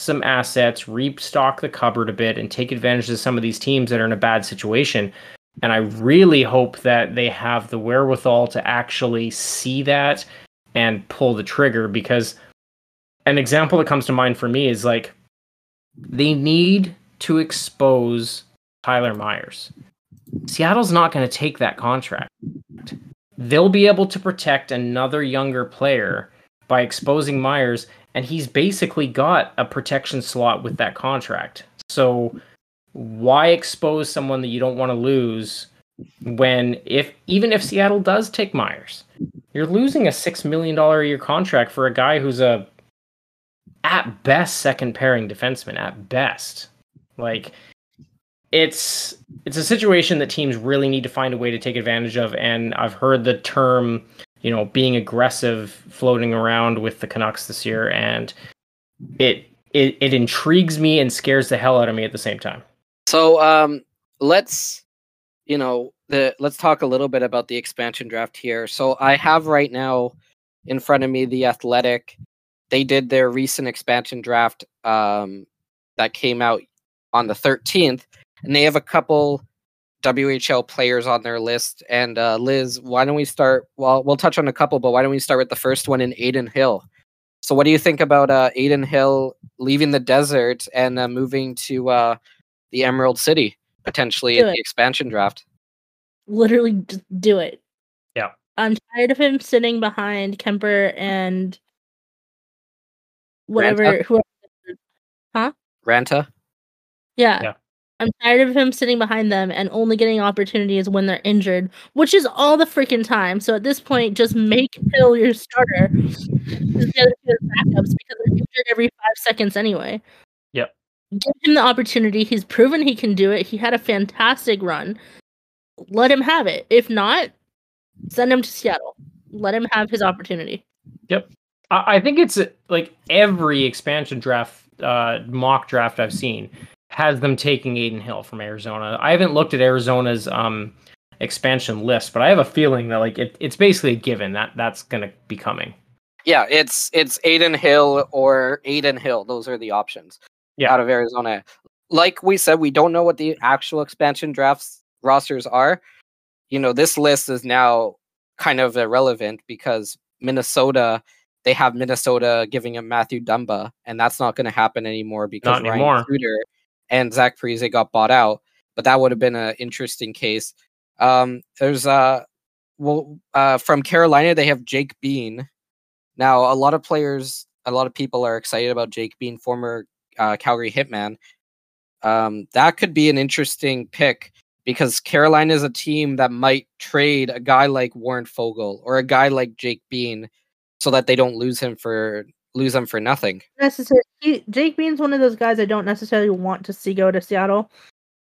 some assets, restock the cupboard a bit, and take advantage of some of these teams that are in a bad situation. And I really hope that they have the wherewithal to actually see that and pull the trigger because an example that comes to mind for me is like they need to expose Tyler Myers. Seattle's not going to take that contract. They'll be able to protect another younger player by exposing Myers, and he's basically got a protection slot with that contract. So why expose someone that you don't want to lose when if even if Seattle does take Myers, you're losing a six million dollar a year contract for a guy who's a at best second pairing defenseman at best. Like it's it's a situation that teams really need to find a way to take advantage of and I've heard the term, you know, being aggressive floating around with the Canucks this year and it it, it intrigues me and scares the hell out of me at the same time. So um let's you know, the let's talk a little bit about the expansion draft here. So I have right now in front of me the Athletic. They did their recent expansion draft um, that came out on the 13th, and they have a couple WHL players on their list. And uh, Liz, why don't we start? Well, we'll touch on a couple, but why don't we start with the first one in Adin Hill? So, what do you think about uh, Adin Hill leaving the desert and uh, moving to uh, the Emerald City potentially Do in it. the expansion draft? Literally, just do it. Yeah. I'm tired of him sitting behind Kuemper and whatever. Raanta? Whoever. Raanta? Yeah. Yeah. I'm tired of him sitting behind them and only getting opportunities when they're injured, which is all the freaking time. So at this point, just make Hill your starter. The other backups because they're injured every five seconds anyway. Yep. Give him the opportunity. He's proven he can do it. He had a fantastic run. Let him have it. If not, send him to Seattle. Let him have his opportunity. I, I think it's like every expansion draft, uh, mock draft I've seen has them taking Adin Hill from Arizona. I haven't looked at Arizona's um, expansion list, but I have a feeling that like it, it's basically a given that that's going to be coming. Yeah, it's it's Adin Hill or Adin Hill. Those are the options. Yeah. Out of Arizona. Like we said, we don't know what the actual expansion drafts rosters are. You know, this list is now kind of irrelevant because Minnesota, they have Minnesota giving him Mathew Dumba, and that's not going to happen anymore because Not anymore. Ryan Suter and Zach Parise got bought out. But that would have been an interesting case. Um, there's uh, well, uh, from Carolina, they have Jake Bean. Now, a lot of players, a lot of people are excited about Jake Bean, former uh, Calgary Hitman. Um, that could be an interesting pick because Carolina is a team that might trade a guy like Warren Foegele or a guy like Jake Bean so that they don't lose him for lose them for nothing. necessarily Jake Bean's one of those guys I don't necessarily want to see go to Seattle.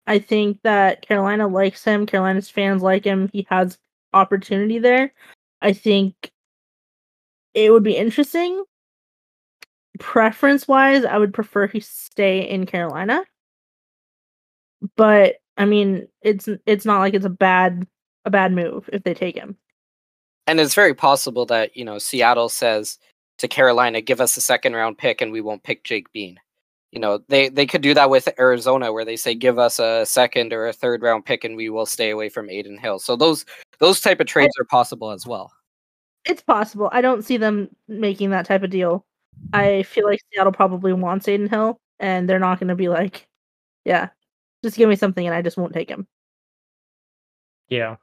I think that Carolina likes him. Carolina's fans like him. He has opportunity there. I think it would be interesting. Preference wise, I would prefer he stay in Carolina. But I mean, it's it's not like it's a bad a bad move if they take him. And it's very possible that, you know, Seattle says to Carolina, give us a second round pick and we won't pick Jake Bean. You know, they, they could do that with Arizona where they say give us a second or a third round pick and we will stay away from Adin Hill. So those those type of trades are possible as well. It's possible. I don't see them making that type of deal. I feel like Seattle probably wants Adin Hill, and they're not going to be like, yeah, just give me something and I just won't take him. Yeah.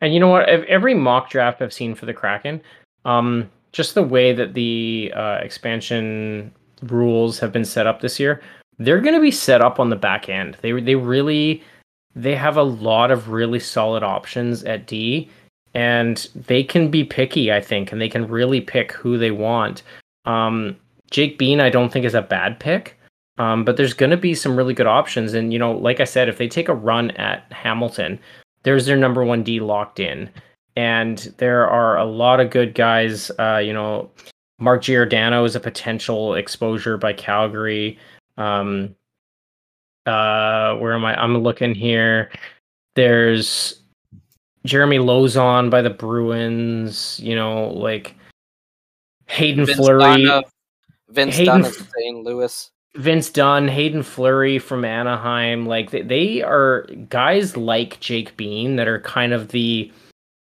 And you know what? Every mock draft I've seen for the Kraken, um, just the way that the uh, expansion rules have been set up this year, they're going to be set up on the back end. They they really they have a lot of really solid options at D, and they can be picky. I think, and they can really pick who they want. Um, Jake Bean, I don't think is a bad pick. Um, but there's going to be some really good options, and you know, like I said, if they take a run at Hamilton, there's their number one D locked in. And there are a lot of good guys. Uh, you know, Mark Giordano is a potential exposure by Calgary. Um, uh, where am I? I'm looking here. There's Jeremy Lauzon by the Bruins. You know, like Hayden Vince Fleury. Vince Hayden Dunn of St. Louis. Vince Dunn, Haydn Fleury from Anaheim, like they, they are guys like Jake Bean that are kind of the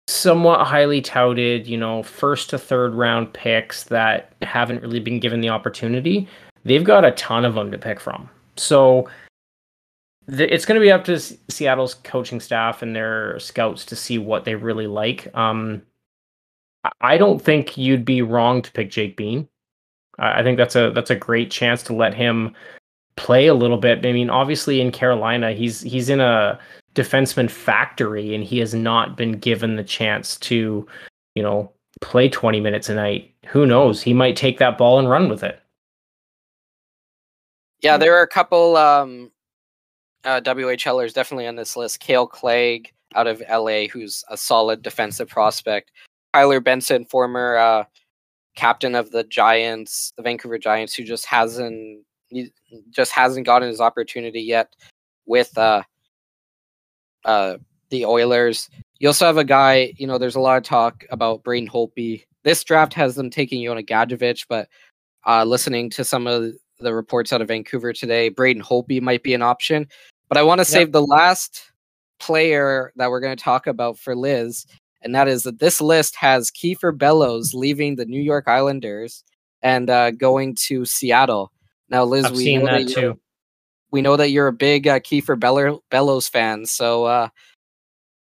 somewhat highly touted, you know, first to third round picks that haven't really been given the opportunity. They've got a ton of them to pick from. So the, it's going to be up to S- Seattle's coaching staff and their scouts to see what they really like. Um, I- don't think you'd be wrong to pick Jake Bean. I I think that's a that's a great chance to let him play a little bit. I mean, obviously in Carolina, he's he's in a defenseman factory and he has not been given the chance to, you know, play 20 minutes a night. Who knows? He might take that ball and run with it. Yeah, there are a couple um, uh, WHLers definitely on this list. Kale Clague out of LA, who's a solid defensive prospect. Tyler Benson, former uh, captain of the Giants, the Vancouver Giants, who just hasn't he just hasn't gotten his opportunity yet with uh, uh, the Oilers. You also have a guy, you know, there's a lot of talk about Braden Holtby. This draft has them taking Yona Gadjovich, but uh, listening to some of the reports out of Vancouver today, Braden Holtby might be an option. But I want to save the last player that we're going to talk about for Liz, and that is that this list has Kiefer Bellows leaving the New York Islanders and uh, going to Seattle. Now, Liz, I've we seen that too. We know that you're a big uh, Kiefer Bello- Bellows fan. So, uh,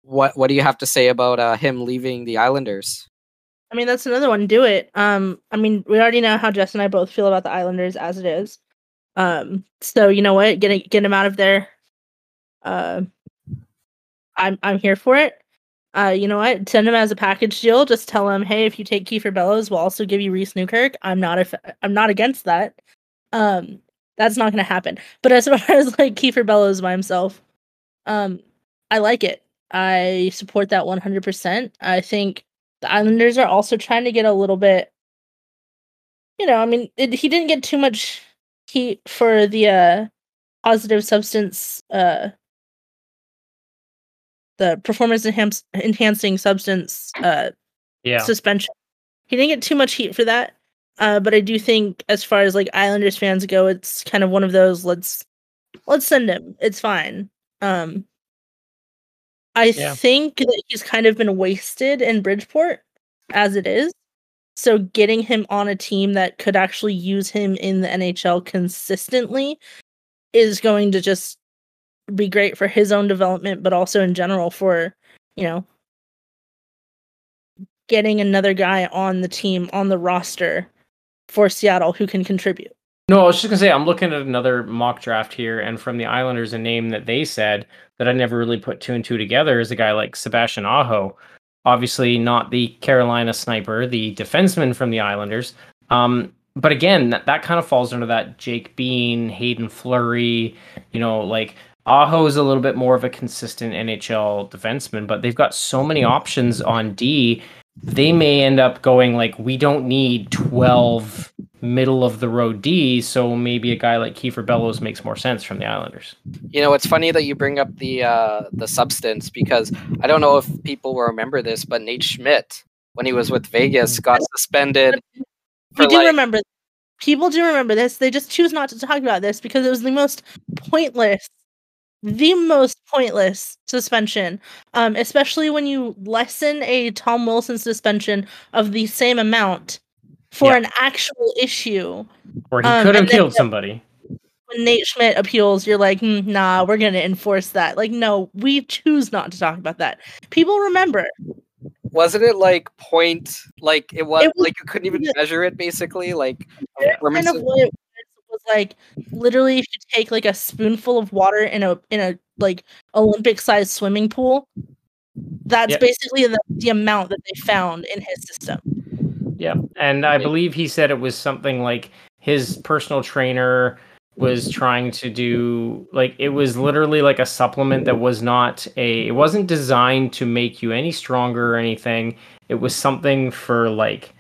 what what do you have to say about uh, him leaving the Islanders? I mean, that's another one. Do it. Um, I mean, we already know how Jess and I both feel about the Islanders as it is. Um, so you know what? Get get him out of there. Uh, I'm I'm here for it. Uh, you know what? Send him as a package deal. Just tell him, hey, if you take Kiefer Bellows, we'll also give you Reece Newkirk. I'm not if I'm not against that. Um, that's not going to happen. But as far as like Kiefer Bellows by himself, um, I like it. I support that 100%. I think the Islanders are also trying to get a little bit, you know, I mean, it, he didn't get too much heat for the uh, positive substance, uh, the performance enhance- enhancing substance uh, Yeah. suspension. He didn't get too much heat for that. Uh, but I do think, as far as like Islanders fans go, it's kind of one of those let's let's send him. It's fine. Um, I Yeah. think that he's kind of been wasted in Bridgeport as it is. So getting him on a team that could actually use him in the NHL consistently is going to just be great for his own development, but also in general for, you know, getting another guy on the team, on the roster for Seattle who can contribute. No, I was just gonna say I'm looking at another mock draft here, and from the Islanders, a name that they said that I never really put two and two together is a guy like Sebastian Aho. Obviously, not the Carolina sniper, the defenseman from the Islanders. Um, but again, that, that kind of falls under that Jake Bean, Haydn Fleury. You know, like Aho is a little bit more of a consistent NHL defenseman, but they've got so many options on D. They may end up going like, we don't need 12 middle of the road D, so maybe a guy like Kiefer Bellows makes more sense from the Islanders. You know, it's funny that you bring up the uh, the substance because I don't know if people will remember this, but Nate Schmidt, when he was with Vegas, got suspended. We do like- remember people do remember this. They just choose not to talk about this because it was the most pointless, the most pointless suspension. Um, especially when you lessen a Tom Wilson suspension of the same amount for Yeah. an actual issue. Or he Um, could have and then killed somebody. When Nate Schmidt appeals, you're like, "Hmm, nah, we're gonna enforce that. Like, no, we choose not to talk about that. People remember. Wasn't it like point? Like it was, It was- like you couldn't even measure it. Basically, like kind of what it was, was like literally if you take like a spoonful of water in a in a like Olympic sized swimming pool, that's Yep. basically the, the amount that they found in his system. Yeah. And I believe he said it was something like his personal trainer was trying to do like it was literally like a supplement that was not a it wasn't designed to make you any stronger or anything. It was something for like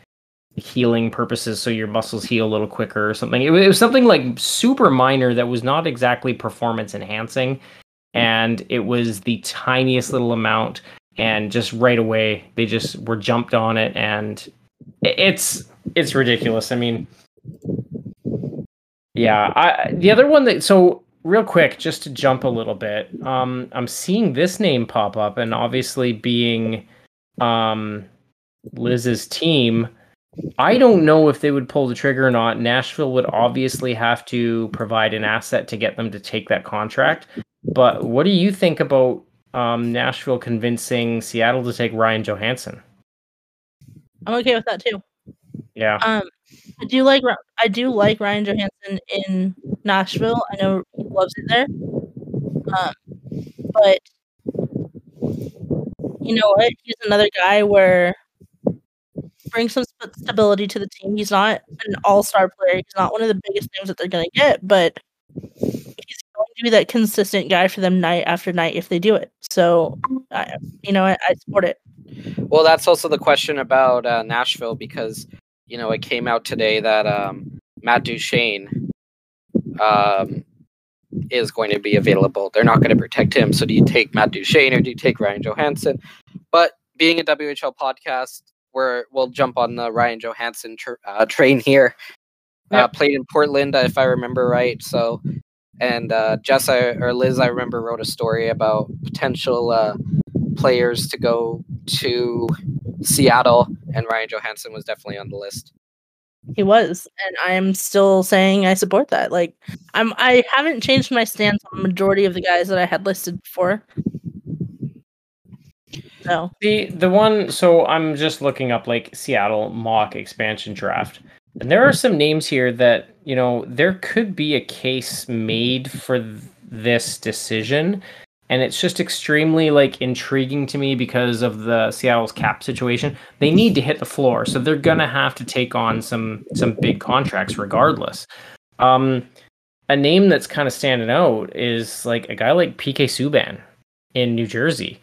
healing purposes so your muscles heal a little quicker or something. It, wa- it was something like super minor that was not exactly performance enhancing and it was the tiniest little amount and just right away they just were jumped on it and it's it's ridiculous. I mean yeah, I the other one that so real quick just to jump a little bit. Um I'm seeing this name pop up and obviously being um Liz's team I don't know if they would pull the trigger or not. Nashville would obviously have to provide an asset to get them to take that contract. But what do you think about um, Nashville convincing Seattle to take Ryan Johansen? I'm okay with that too. Yeah. Um, I do like I do like Ryan Johansen in Nashville. I know he loves it there. Um, but you know what? He's another guy where brings some stability to the team. He's not an all-star player. He's not one of the biggest names that they're going to get, but he's going to be that consistent guy for them night after night if they do it. So, I, you know, I, I support it. Well, that's also the question about uh, Nashville because you know it came out today that um, Matt Duchene um, is going to be available. They're not going to protect him. So do you take Matt Duchene or do you take Ryan Johansen? But being a WHL podcast, we're we'll jump on the Ryan Johansen tr- uh, train here. Uh, Yep. played in Portland, uh, if I remember right. So, and uh, Jess I, or Liz, I remember wrote a story about potential uh, players to go to Seattle, and Ryan Johansen was definitely on the list. He was, and I'm still saying I support that. Like, I'm I haven't changed my stance on the majority of the guys that I had listed before. So The the one so I'm just looking up like Seattle mock expansion draft. And there are some names here that, you know, there could be a case made for th- this decision and it's just extremely like intriguing to me because of the Seattle's cap situation. They need to hit the floor, so they're to have to take on some some big contracts regardless. Um a name that's kind of standing out is like a guy like PK Subban in New Jersey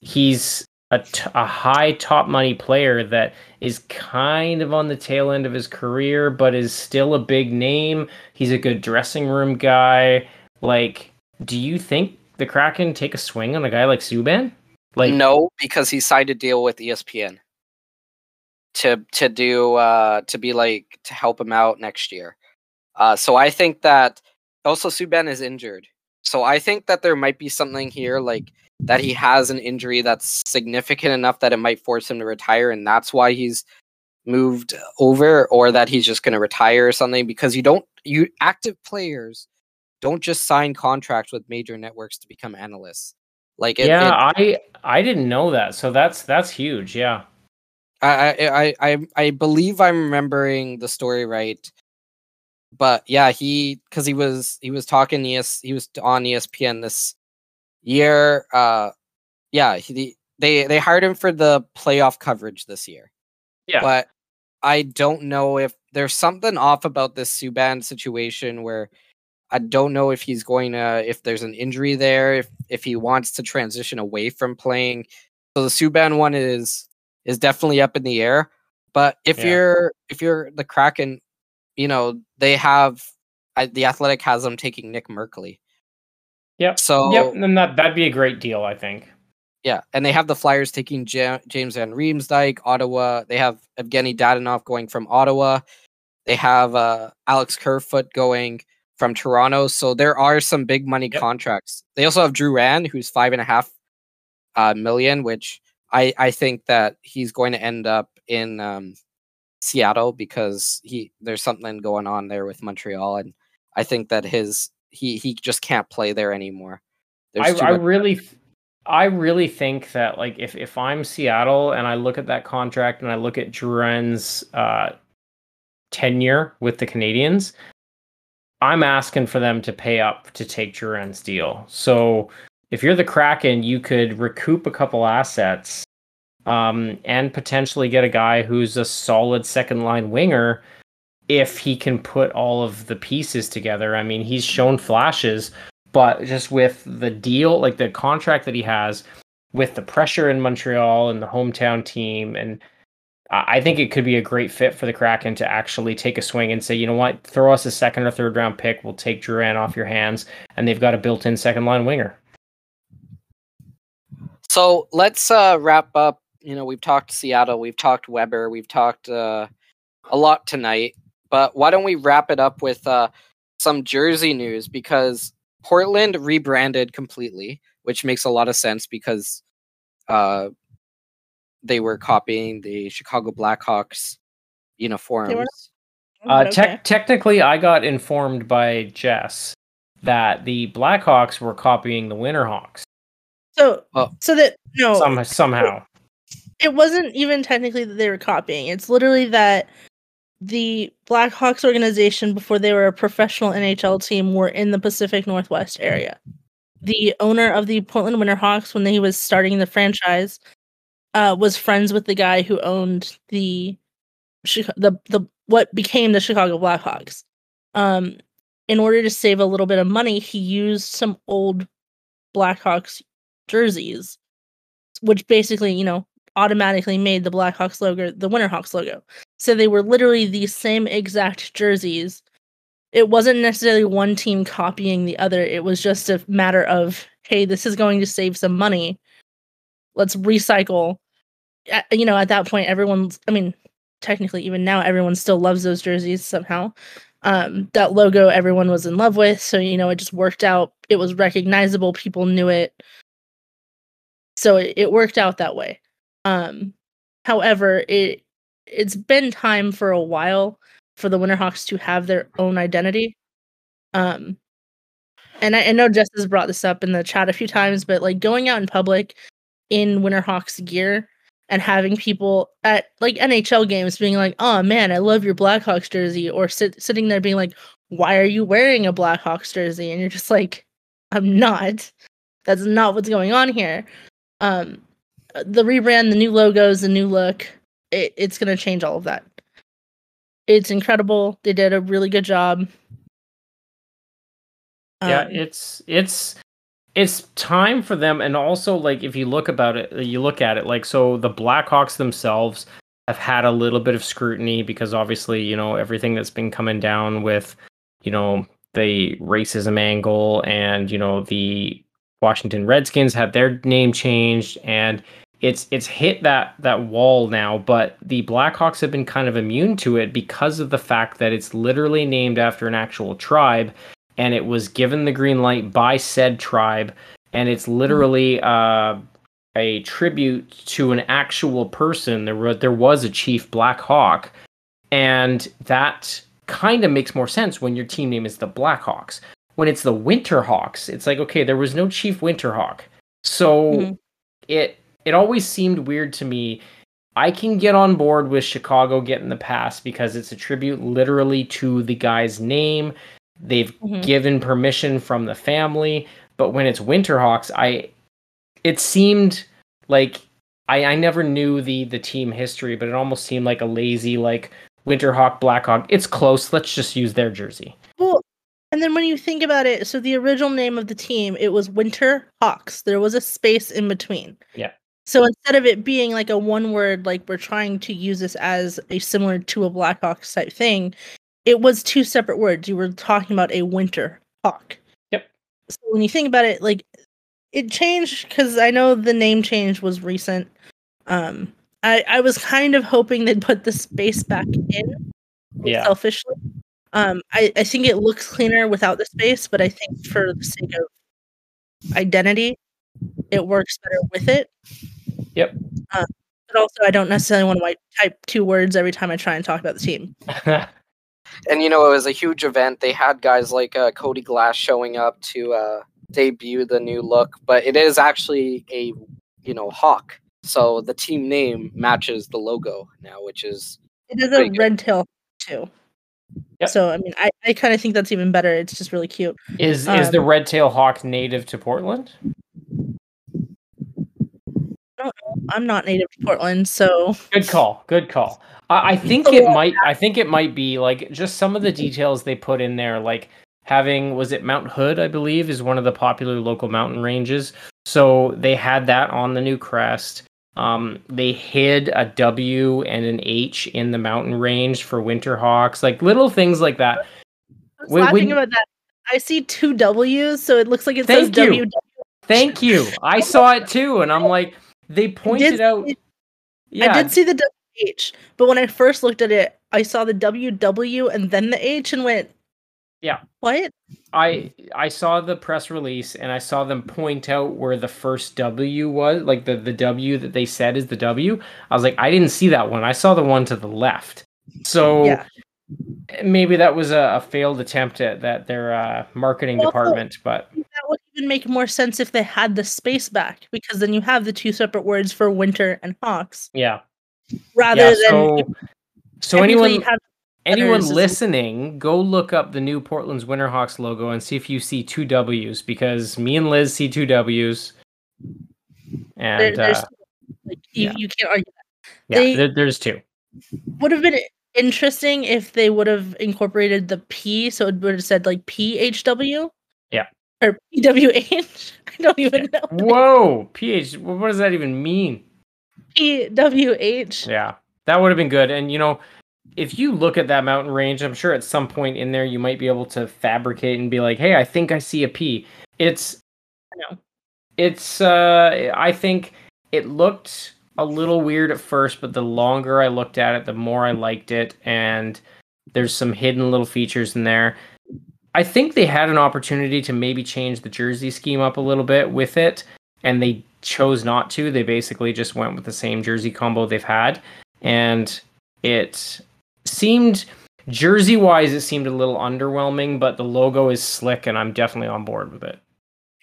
he's a, t- a high top money player that is kind of on the tail end of his career, but is still a big name. He's a good dressing room guy. Like, do you think the Kraken take a swing on a guy like Subban? Like, no, because he signed a deal with ESPN to to do uh to be like to help him out next year. Uh so I think that also Subban is injured. So I think that there might be something here like that he mm-hmm. has an injury that's significant enough that it might force him to retire and that's why he's moved over or that he's just going to retire or something because you don't you active players don't just sign contracts with major networks to become analysts. Like it, yeah, it- I I didn't know that. So that's that's huge. Yeah. I, I I I believe I'm remembering the story right. But yeah, he because he was he was talking ES he was on ESPN this year. Uh, yeah, he they they hired him for the playoff coverage this year. Yeah. But I don't know if there's something off about this Subban situation where I don't know if he's going to if there's an injury there if if he wants to transition away from playing. So the Subban one is is definitely up in the air. But if Yeah. you're if you're the Kraken, you know they have I, the Athletic has them taking Nick Merkley. Yep. So Yep. And that that'd be a great deal, I think. yeah, and they have the Flyers taking ja- James Van Riemsdyk, Ottawa. They have Evgeny Dadonov going from Ottawa. They have uh, Alex Kerfoot going from Toronto. So there are some big money Yep. contracts. They also have Drouin, who's five and a half uh, million, which I I think that he's going to end up in um, Seattle because he there's something going on there with Montreal, and I think that his he he just can't play there anymore. I, I really I really think that like if, if I'm Seattle and I look at that contract and I look at Drouin's uh tenure with the Canadiens, I'm asking for them to pay up to take Drouin's deal. So if you're the Kraken, you could recoup a couple assets um, and potentially get a guy who's a solid second line winger if he can put all of the pieces together. I mean, he's shown flashes, but just with the deal, like the contract that he has, with the pressure in Montreal and the hometown team, and I think it could be a great fit for the Kraken to actually take a swing and say, you know what, throw us a second or third round pick, we'll take Drouin off your hands, and they've got a built-in second line winger. So let's uh, wrap up. You know, we've talked Seattle, we've talked Weber, we've talked uh, a lot tonight. But why don't we wrap it up with uh, some Jersey news? Because Portland rebranded completely, which makes a lot of sense because uh, they were copying the Chicago Blackhawks uniforms. Uh, But tec- okay. technically, I got informed by Jess that the Blackhawks were copying the Winterhawks So, Oh. so that no, some, somehow. it wasn't even technically that they were copying. It's literally that the Blackhawks organization, before they were a professional NHL team, were in the Pacific Northwest area. The owner of the Portland Winterhawks, when he was starting the franchise, uh, was friends with the guy who owned the the the what became the Chicago Blackhawks. Um, in order to save a little bit of money, he used some old Blackhawks jerseys, which basically, you know, automatically made the Blackhawks logo the Winterhawks logo. So they were literally the same exact jerseys. It wasn't necessarily one team copying the other. It was just a matter of, hey, this is going to save some money. Let's recycle. You know, at that point, everyone's, I mean, technically, even now, everyone still loves those jerseys somehow. Um, that logo everyone was in love with. So, you know, it just worked out. It was recognizable. People knew it. So it, it worked out that way. Um, however, it it's been time for a while for the Winterhawks to have their own identity. Um, and I, I know Jess has brought this up in the chat a few times, but like going out in public in Winterhawks gear and having people at like NHL games being like, "Oh man, I love your Blackhawks jersey," or sit, sitting there being like, "Why are you wearing a Blackhawks jersey?" And you're just like, "I'm not. That's not what's going on here." Um, the rebrand, the new logos, the new look, it, it's going to change all of that. It's incredible. They did a really good job. yeah Um, it's it's it's time for them and also like if you look about it you look at it like so the blackhawks themselves have had a little bit of scrutiny because obviously you know everything that's been coming down with you know the racism angle and you know the washington redskins had their name changed and it's it's hit that that wall now but the blackhawks have been kind of immune to it because of the fact that it's literally named after an actual tribe and it was given the green light by said tribe and it's literally uh, a tribute to an actual person. There was there was a chief black hawk and that kind of makes more sense when your team name is the blackhawks. When it's the winterhawks it's like okay there was no chief winterhawk. So Mhm. it it always seemed weird to me I can get on board with Chicago getting the pass because it's a tribute literally to the guy's name. They've Mhm. given permission from the family, but when it's Winterhawks, I it seemed like I, I never knew the the team history, but it almost seemed like a lazy like Winterhawk Blackhawk. It's close. Let's just use their jersey. Well, and then when you think about it, so the original name of the team, it was Winter Hawks. There was a space in between. Yeah. So instead of it being like a one word, like we're trying to use this as a similar to a Black Blackhawks type thing, it was two separate words. You were talking about a winter hawk. Yep. So when you think about it, like it changed because I know the name change was recent. Um, I I was kind of hoping they'd put the space back in Yeah. selfishly. Um, I, I think it looks cleaner without the space, but I think for the sake of identity, it works better with it. Yep. Uh, but also, I don't necessarily want to type two words every time I try and talk about the team. and you know it was a huge event they had guys like uh, cody glass showing up to uh, debut the new look but it is actually a you know hawk so the team name matches the logo now which is It is a red tail too. Yep. So I mean, I, I kind of think that's even better. It's just really cute. is is the Um, red tail hawk native to Portland? I'm not native to Portland, so Good call. Good call. I, I think it might. I think it might be like just some of the details they put in there, like having was it Mount Hood, I believe, is one of the popular local mountain ranges. So they had that on the new crest. Um, they hid a W and an H in the mountain range for winter hawks, like little things like that. I was When- laughing when- about that. I see two W's, so it looks like it Thank says you. W. Thank you. I saw it too, and I'm like, they pointed out. Yeah, I did see the WH, but when I first looked at it, I saw the WW and then the H and went, Yeah. what? I I saw the press release and I saw them point out where the first W was, like the the W that they said is the W. I was like, I didn't see that one. I saw the one to the left. So Yeah. maybe that was a, a failed attempt at that their uh, marketing Also- department, but That would make more sense if they had the space back, because then you have the two separate words for winter and hawks, yeah. rather yeah, than so anyone anyone listening, go look up the new Portland's Winterhawks logo and see if you see two W's because me and Liz see two W's. And there, uh, like you, yeah. you can't argue. that. yeah, they- there, there's two. Would have been interesting if they would have incorporated the P, so it would have said like PHW. Or PWH. I don't even know. Whoa, PH, what does that even mean? PWH. Yeah, that would have been good. And you know, if you look at that mountain range, I'm sure at some point in there you might be able to fabricate and be like, "Hey, I think I see a P." It's know. It's uh I think it looked a little weird at first, but the longer I looked at it, the more I liked it and there's some hidden little features in there. I think they had an opportunity to maybe change the jersey scheme up a little bit with it and they chose not to. They basically just went with the same jersey combo they've had and it seemed jersey wise it seemed a little underwhelming, but the logo is slick and I'm definitely on board with it.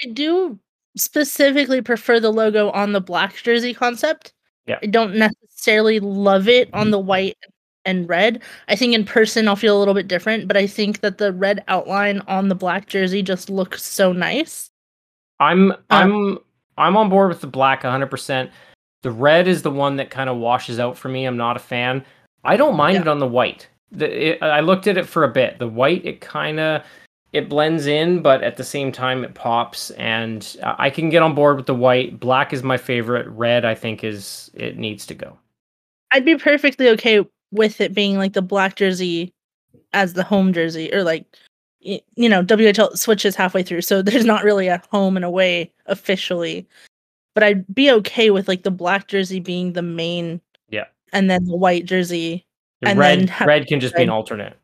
I do specifically prefer the logo on the black jersey concept. Yeah. I don't necessarily love it on the white and red. I think in person I'll feel a little bit different, but I think that the red outline on the black jersey just looks so nice. I'm uh, I'm I'm on board with the black 100%. The red is the one that kind of washes out for me. I'm not a fan. I don't mind Yeah. it on the white. The, it, I looked at it for a bit. The white it kind of it blends in, but at the same time it pops and I can get on board with the white. Black is my favorite. Red I think is it needs to go. I'd be perfectly okay with it being like the black jersey as the home jersey or like you know WHL switches halfway through so there's not really a home and away officially but I'd be okay with like the black jersey being the main Yeah. and then the white jersey And red then red can just be an alternate.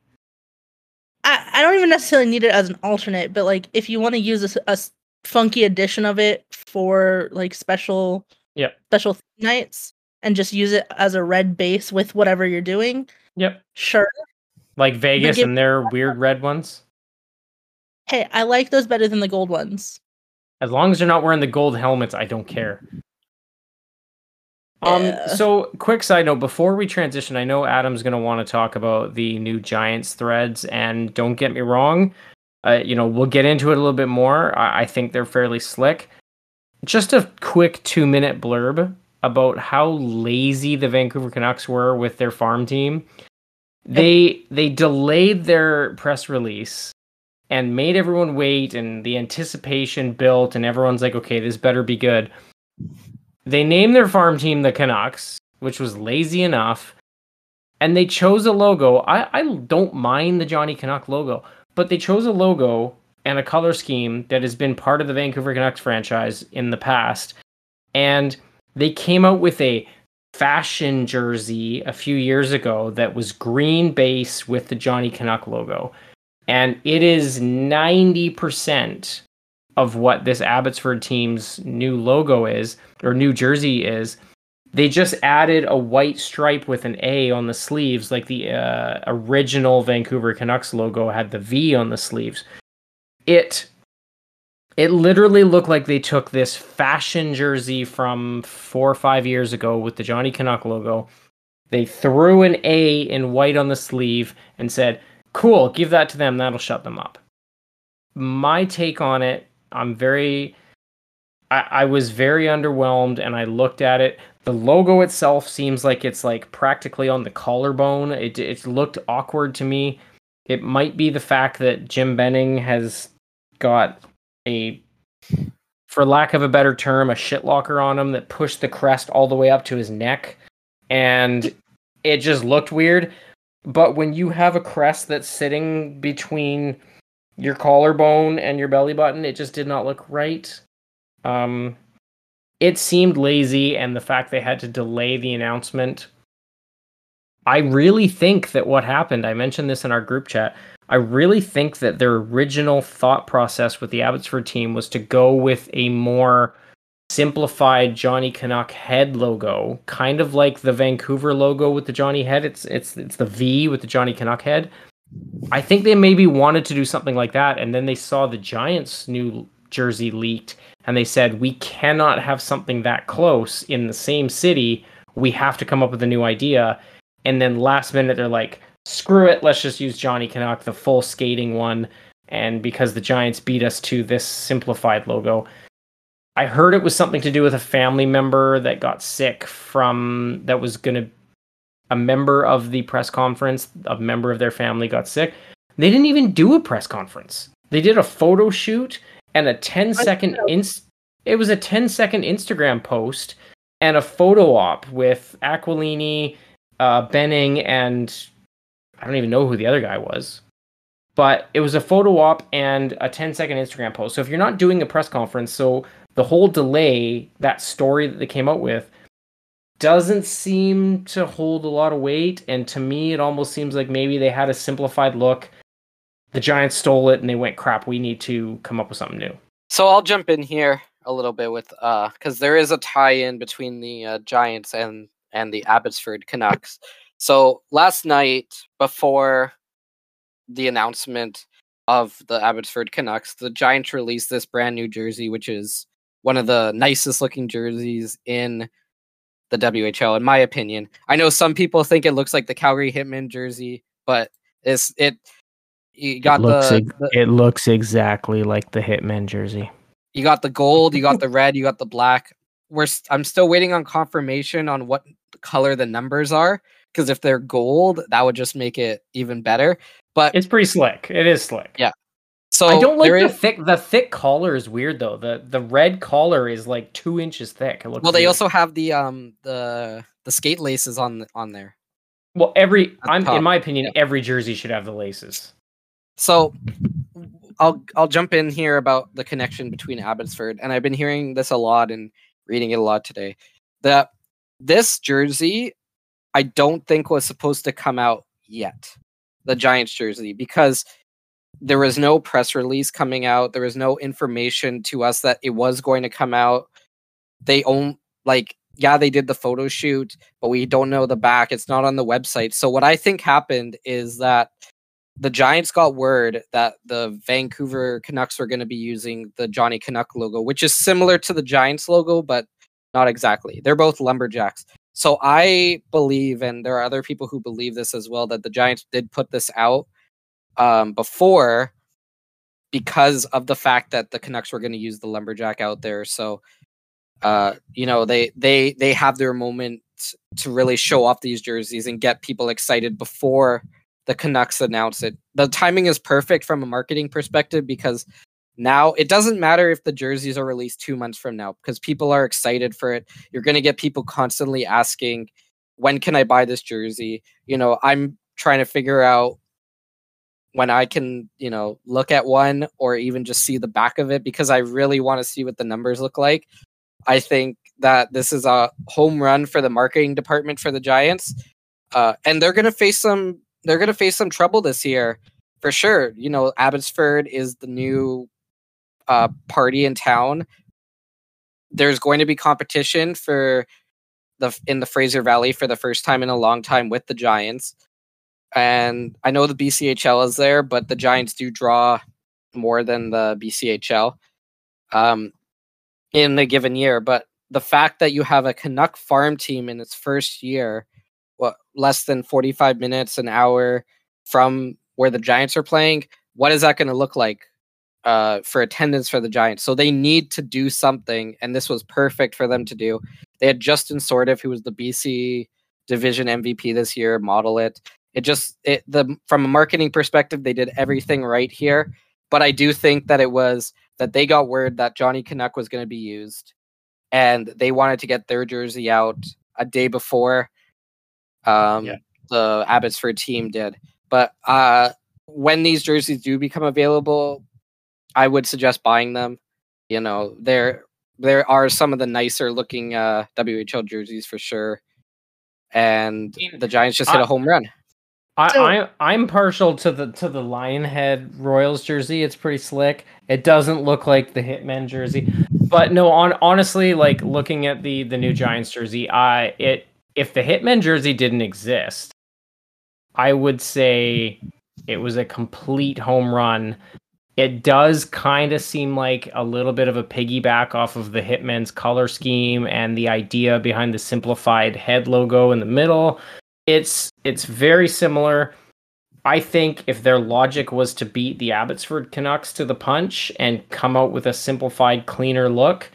I, I don't even necessarily need it as an alternate but like if you want to use a funky edition of it for like special yeah special nights and just use it as a red base with whatever you're doing Yep. sure Like Vegas give- and their weird red ones. Hey, I like those better than the gold ones. As long as they're not wearing the gold helmets, I don't care. Um. So, quick side note: before we transition, I know Adam's going to want to talk about the new Giants threads, and don't get me wrong, uh, you know we'll get into it a little bit more. I, I think they're fairly slick. Just a quick two-minute blurb about how lazy the Vancouver Canucks were with their farm team. They they delayed their press release and made everyone wait and the anticipation built and everyone's like okay this better be good. They named their farm team the canucks which was lazy enough and they chose a logo. I, I don't mind the johnny canuck logo but they chose a logo and a color scheme that has been part of the vancouver canucks franchise in the past. And they came out with a fashion jersey a few years ago that was green base with the johnny canuck logo and it is 90% of what this Abbotsford team's new logo is or new jersey is. They just added a white stripe with an A on the sleeves, like the uh, original Vancouver Canucks logo had the V on the sleeves. It it literally looked like they took this fashion jersey from four or five years ago with the Johnny Canuck logo. They threw an A in white on the sleeve and said, cool give that to them. That'll shut them up. My take on it i'm very I, I was very underwhelmed and i looked at it. The logo itself seems like it's like practically on the collarbone. It, it looked awkward to me. It might be the fact that jim benning has got a for lack of a better term a shit locker on him that pushed the crest all the way up to his neck and it just looked weird but when you have a crest that's sitting between your collarbone and your belly button, it just did not look right. Um, it seemed lazy, and the fact they had to delay the announcement. I really think that what happened, I mentioned this in our group chat, I really think that their original thought process with the Abbotsford team was to go with a more simplified Johnny Canuck head logo, kind of like the Vancouver logo with the Johnny head. It's it's it's the V with the Johnny Canuck head. I think they maybe wanted to do something like that, and then they saw the Giants' new jersey leaked, and they said we cannot have something that close in the same city. We have to come up with a new idea. And then last minute, they're like, "Screw it, let's just use Johnny Canuck, the full skating one." And because the Giants beat us to this simplified logo, I heard it was something to do with a family member that got sick from that was going to a member of the press conference, a member of their family got sick. They didn't even do a press conference. They did a photo shoot and a 10 second inst it was a 10 second Instagram post and a photo op with Aquilini, uh, Benning, and I don't even know who the other guy was. But it was a photo op and a 10 second Instagram post. So if you're not doing a press conference, so the whole delay, that story that they came out with, doesn't seem to hold a lot of weight. And to me, it almost seems like maybe they had a simplified look. The Giants stole it and they went, crap, we need to come up with something new. So I'll jump in here a little bit with uh because there is a tie-in between the uh, Giants and and the Abbotsford Canucks. So last night before the announcement of the Abbotsford Canucks, the Giants released this brand new jersey, which is one of the nicest looking jerseys in the WHL, in my opinion. I know some people think it looks like the Calgary Hitman jersey, but it's it. You got it looks, the, the it looks exactly like the Hitman jersey. you got the gold, you got the red, you got the black. We're I'm still waiting on confirmation on what color the numbers are because if they're gold, that would just make it even better. But It's pretty slick. It is slick. Yeah. so I don't like the is- thick. The thick collar is weird though. The the red collar is like two inches thick. It looks well, they weird. also have the um the the skate laces on on there. well every. I'm top, in my opinion, every jersey should have the laces. So I'll I'll jump in here about the connection between Abbotsford, and I've been hearing this a lot and reading it a lot today. That this jersey, I don't think was supposed to come out yet, the Giants jersey, because there was no press release coming out. There was no information to us that it was going to come out. They own like yeah, they did the photo shoot, but we don't know the back. It's not on the website. So what I think happened is that the Giants got word that the Vancouver Canucks were going to be using the Johnny Canuck logo, which is similar to the Giants logo, but not exactly. They're both lumberjacks. So I believe, and there are other people who believe this as well, that the Giants did put this out um, before because of the fact that the Canucks were going to use the lumberjack out there. So, uh, you know, they they they have their moment to really show off these jerseys and get people excited before the Canucks announce it. The timing is perfect from a marketing perspective because now it doesn't matter if the jerseys are released two months from now because people are excited for it. You're going to get people constantly asking, when can I buy this jersey? You know, I'm trying to figure out when I can, you know, look at one or even just see the back of it because I really want to see what the numbers look like. I think that this is a home run for the marketing department for the Giants. Uh, and they're going to face some they're going to face some trouble this year for sure. You know, Abbotsford is the new uh, party in town. There's going to be competition for the in the Fraser Valley for the first time in a long time with the Giants. And I know the BCHL is there, but the Giants do draw more than the BCHL um, in a given year. But the fact that you have a Canuck farm team in its first year, what less than 45 minutes, an hour from where the Giants are playing, what is that going to look like uh, for attendance for the Giants? So they need to do something, and this was perfect for them to do. They had Justin Sourdif, who was the BC Division MVP this year, model it. It just it the from a marketing perspective, they did everything right here. But I do think that it was that they got word that Johnny Canuck was going to be used, and they wanted to get their jersey out a day before um, Yeah. the Abbotsford team did. But uh, when these jerseys do become available, I would suggest buying them. You know, there there are some of the nicer looking uh, WHL jerseys for sure, and the Giants just hit I- a home run. I, So- I I'm partial to the to the Lionhead Royals jersey. It's pretty slick. It doesn't look like the Hitman jersey, but no. On honestly, like looking at the the new Giants jersey, I it if the Hitman jersey didn't exist, I would say it was a complete home run. It does kind of seem like a little bit of a piggyback off of the Hitmen's color scheme and the idea behind the simplified head logo in the middle it's it's very similar. I think if their logic was to beat the Abbotsford Canucks to the punch and come out with a simplified, cleaner look,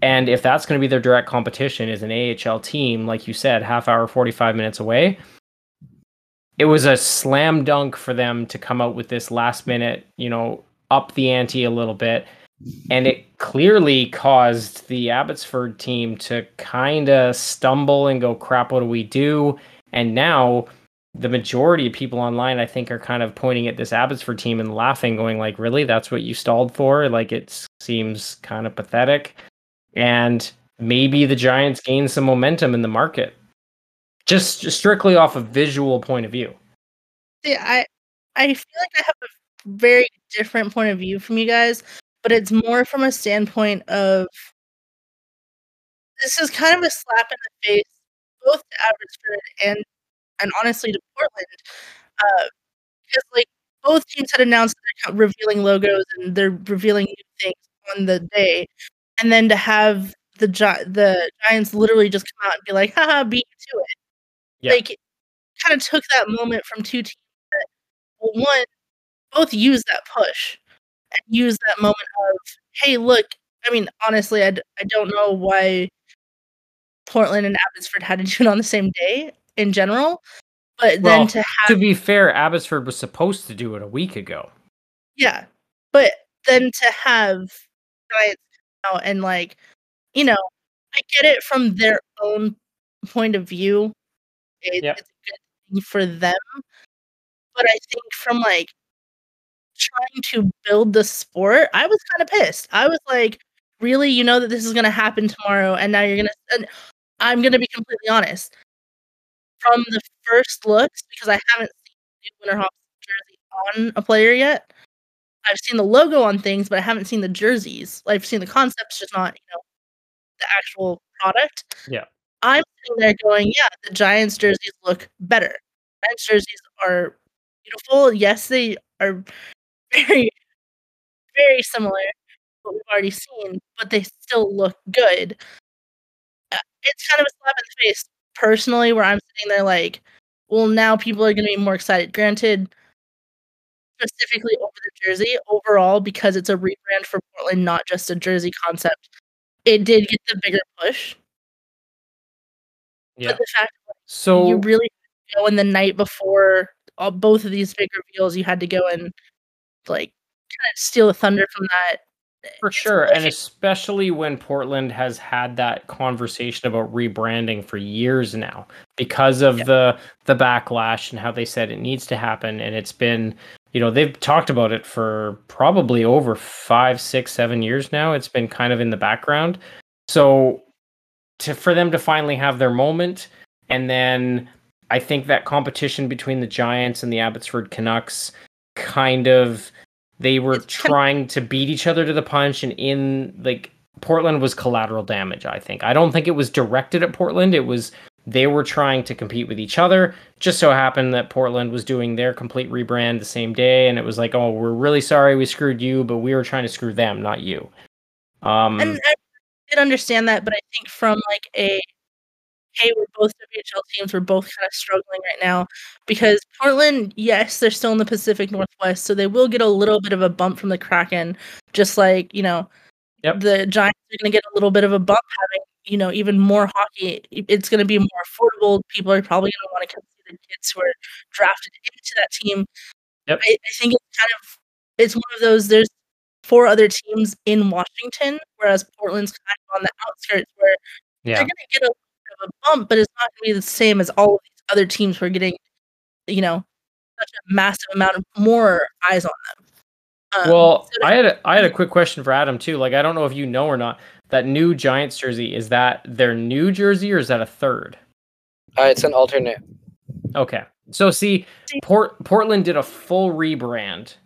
and if that's going to be their direct competition is an AHL team, like you said, half hour, 45 minutes away, it was a slam dunk for them to come out with this last minute, you know, up the ante a little bit. And it clearly caused the Abbotsford team to kind of stumble and go, crap, what do we do? And now the majority of people online, I think, are kind of pointing at this Abbotsford team and laughing, going, like, really? That's what you stalled for? Like, it seems kind of pathetic. And maybe the Giants gain some momentum in the market. Just, strictly off a visual point of view. See, I I feel like I have a very different point of view from you guys, but it's more from a standpoint of this is kind of a slap in the face, both to Abbotsford and and honestly to Portland, uh, because like both teams had announced that they're revealing logos and they're revealing new things on the day, and then to have the Gi- the Giants literally just come out and be like, "Haha, beat to it," Yeah. like kind of took that moment from two teams that well, one both use that push and used that moment of hey look i mean honestly I, d- I don't know why portland and abbotsford had to do it on the same day in general but Well, then to have To be fair, Abbotsford was supposed to do it a week ago. yeah but then to have giants come out and like you know i get it from their own point of view it, Yep. it's a good thing for them but i think from like trying to build the sport i was kind of pissed. I was like really? You know that this is going to happen tomorrow and now you're going to and i'm going to be completely honest. From the first looks because i haven't seen the winter Hawks jersey on a player yet i've seen the logo on things but i haven't seen the jerseys. I've seen the concepts just not you know the actual product. Yeah. I'm sitting there going yeah the giants jerseys look better. Giants jerseys are beautiful. Yes they are very very similar what we've already seen but they still look good. Uh, it's kind of a slap in the face personally where i'm sitting there like well now people are going to be more excited. Granted specifically over the jersey overall because it's a rebrand for portland not just a jersey concept it did get the bigger push Yeah. but the fact So you really go in the night before all, both of these big reveals you had to go and like kind of steal the thunder from that For It's sure, and especially when Portland has had that conversation about rebranding for years now because of Yeah. the the backlash and how they said it needs to happen, and it's been, you know, they've talked about it for probably over five, six, seven years now. It's been kind of in the background, so to for them to finally have their moment, and then I think that competition between the Giants and the Abbotsford Canucks kind of they were It's kind- trying to beat each other to the punch and in like Portland was collateral damage, I think. I don't think it was directed at Portland. It was they were trying to compete with each other. Just so happened that Portland was doing their complete rebrand the same day and it was like, "Oh, we're really sorry we screwed you, but we were trying to screw them, not you." Um and did understand that but i think from like a hey we're both whl teams we're both kind of struggling right now because portland yes they're still in the pacific northwest so they will get a little bit of a bump from the kraken just like you know Yep. the giants are going to get a little bit of a bump having you know even more hockey it's going to be more affordable people are probably going to want to come see the kids who are drafted into that team Yep. I, I think it's kind of it's one of those there's four other teams in washington whereas portland's kind of on the outskirts where yeah. they're going to get a, a bump but it's not going to be the same as all of these other teams who are getting you know such a massive amount of more eyes on them Um, Well, so I had a, I had a quick question for Adam too. Like I don't know if you know or not. That new Giants jersey is that their new jersey or is that a third? Uh, it's an alternate. Okay. So see, Port Portland did a full rebrand.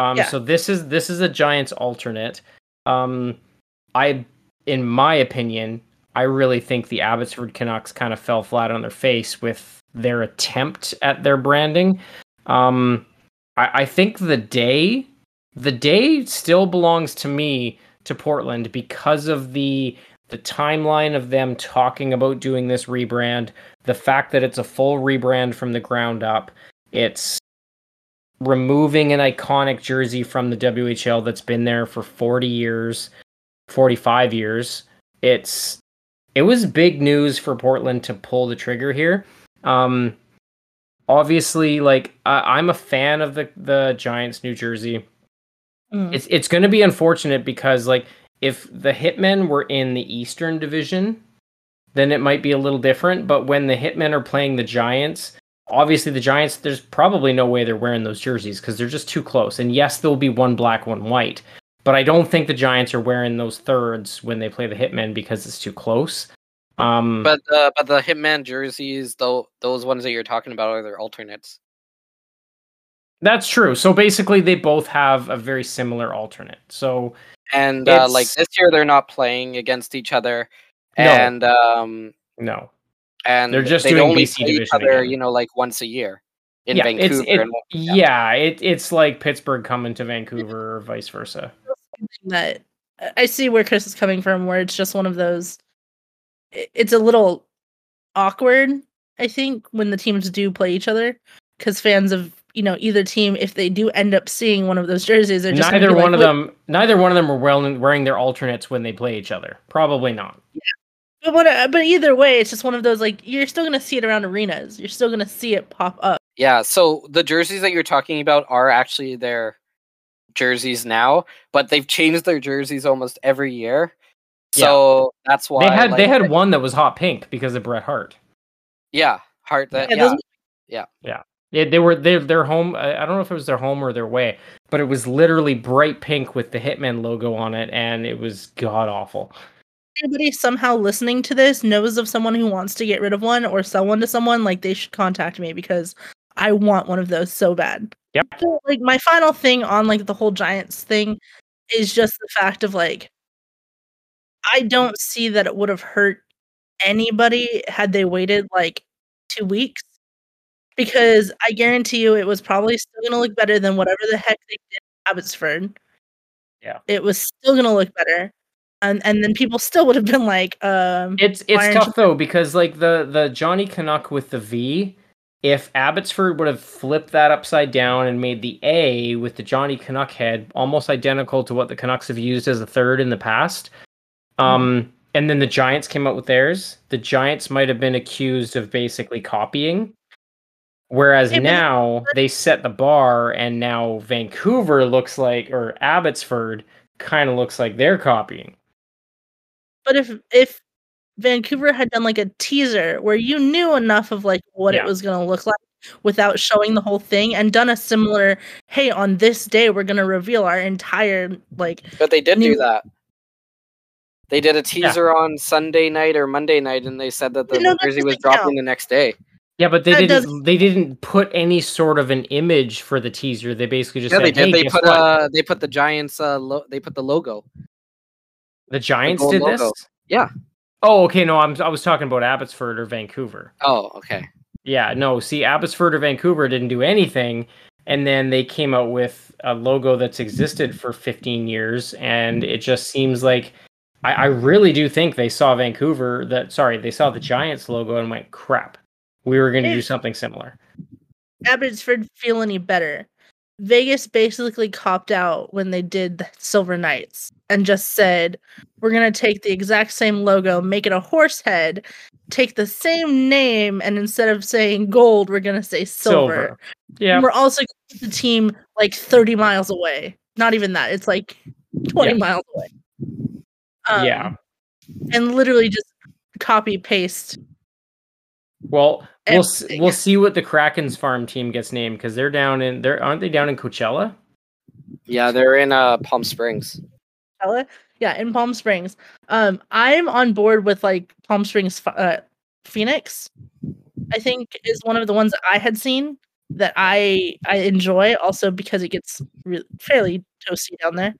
Um, Yeah. so this is this is a Giants alternate. Um, I, in my opinion, I really think the Abbotsford Canucks kind of fell flat on their face with their attempt at their branding. Um, I, I think the day, the day still belongs to me to Portland because of the the timeline of them talking about doing this rebrand, the fact that it's a full rebrand from the ground up. It's removing an iconic jersey from the WHL that's been there for 40 years, 45 years. It's it was big news for Portland to pull the trigger here. Um obviously like I, I'm a fan of the the Giants New Jersey. Mm. It's it's going to be unfortunate because like if the Hitmen were in the Eastern Division, then it might be a little different. But when the Hitmen are playing the Giants, obviously the Giants, there's probably no way they're wearing those jerseys because they're just too close. And yes, there'll be one black, one white. But I don't think the Giants are wearing those thirds when they play the Hitmen because it's too close. Um, But uh, but the Hitman jerseys, though, those ones that you're talking about are their alternates. that's true. So basically, they both have a very similar alternate. So And uh, like this year, they're not playing against each other, No. and um, no, and They're just they'd doing only BC play each division other, again. you know, like once a year in yeah, Vancouver. it's it, and, yeah, it, it's like Pittsburgh coming to Vancouver or vice versa. that I see where Chris is coming from, where it's just one of those. It's a little awkward, I think, when the teams do play each other, because fans of you know either team, if they do end up seeing one of those jerseys, they're just neither be one like, of "Wait, them neither one of them were wearing their alternates when they play each other probably not But what, uh, but either way, it's just one of those like you're still gonna see it around arenas. You're still gonna see it pop up. yeah, so the jerseys that you're talking about are actually their jerseys now, but they've changed their jerseys almost every year. Yeah. So that's why they had they like, had one that was hot pink because of Bret Hart yeah, Hart. that Yeah, yeah, those- yeah they were their their home I I don't know if it was their home or their way but it was literally bright pink with the Hitman logo on it and it was god awful anybody somehow listening to this knows of someone who wants to get rid of one or sell one to someone, like they should contact me because I want one of those so bad. Yep. So, like my final thing on like the whole Giants thing is just the fact of like I don't see that it would have hurt anybody had they waited like two weeks. Because I guarantee you it was probably still gonna look better than whatever the heck they did in Abbotsford. Yeah. It was still gonna look better. And and then people still would have been like, um It's it's tough you- though because like the the Johnny Canuck with the V, if Abbotsford would have flipped that upside down and made the A with the Johnny Canuck head almost identical to what the Canucks have used as a third in the past, um, and then the Giants came out with theirs, the Giants might have been accused of basically copying. Whereas but- now they set the bar, and now Vancouver looks like, or Abbotsford kind of looks like they're copying. But if if Vancouver had done like a teaser where you knew enough of like what Yeah. it was gonna look like without showing the whole thing and done a similar, hey, on this day we're gonna reveal our entire like But they did do that. They did a teaser on Sunday night or Monday night, and they said that the No, that jersey was dropping count. the next day. Yeah, but they That didn't. doesn't- They didn't put any sort of an image for the teaser. They basically just Yeah, said, they did. "Hey, they guess put what? uh, they put the Giants. Uh, lo- they put the logo. The Giants gold did logo. this." Yeah. Oh, okay. No, I'm. I was talking about Abbotsford or Vancouver. Oh, okay. Yeah, no. See, Abbotsford or Vancouver didn't do anything, and then they came out with a logo that's existed for 15 years, and it just seems like I, I really do think they saw Vancouver. That sorry, they saw the Giants logo and went, "Crap, we were going to do something similar." Abbotsford feel any better. Vegas basically copped out when they did the Silver Knights and just said, we're going to take the exact same logo, make it a horse head, take the same name, and instead of saying gold, we're going to say silver. Yeah. And we're also going to the team like 30 miles away. Not even that. It's like 20 Yeah. miles away. Um, yeah. And literally just copy paste. Well, we'll s- we'll see what the Kraken's farm team gets named because they're down in there. Aren't they down in Coachella? Yeah, they're in uh Palm Springs. Ella? Yeah, in Palm Springs. Um, I'm on board with like Palm Springs, uh, Phoenix. I think is one of the ones that I had seen that I I enjoy also because it gets re- fairly toasty down there.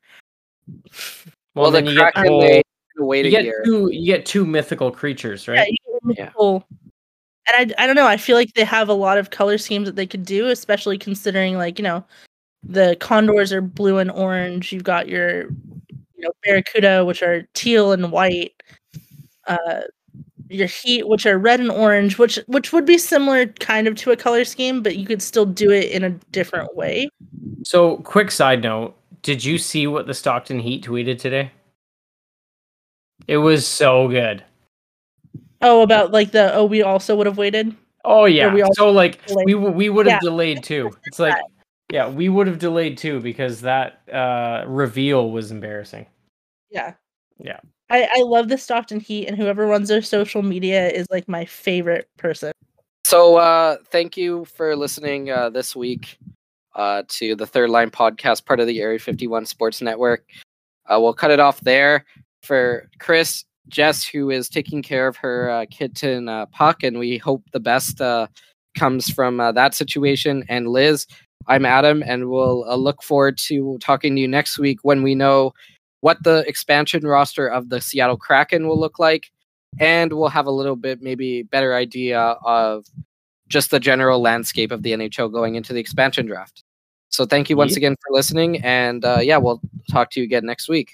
Well, Well, the then you get, whole- they wait you get two you get two mythical creatures, Yeah, right? you get Yeah. And I I don't know. I feel like they have a lot of color schemes that they could do, especially considering like you know, the condors are blue and orange. You've got your you know barracuda, which are teal and white. Uh, your heat, which are red and orange, which which would be similar kind of to a color scheme, but you could still do it in a different way. So, quick side note: Did you see what the Stockton Heat tweeted today? It was so good. Oh, about like the oh, we also would have waited. Oh yeah. we so like delayed. we we would have Yeah. delayed too. It's like yeah, we would have delayed too because that uh reveal was embarrassing. Yeah. Yeah. I, I love the Stockton Heat, and whoever runs their social media is like my favorite person. So uh thank you for listening uh this week uh to the Third Line podcast, part of the Area 51 Sports Network. Uh we'll cut it off there for Chris, Jess, who is taking care of her uh, kitten uh, Puck, and we hope the best uh comes from uh, that situation. And Liz, I'm Adam, and we'll uh, look forward to talking to you next week when we know what the expansion roster of the Seattle Kraken will look like and we'll have a little bit maybe better idea of just the general landscape of the NHL going into the expansion draft. So thank you once again for listening, and uh, yeah, we'll talk to you again next week.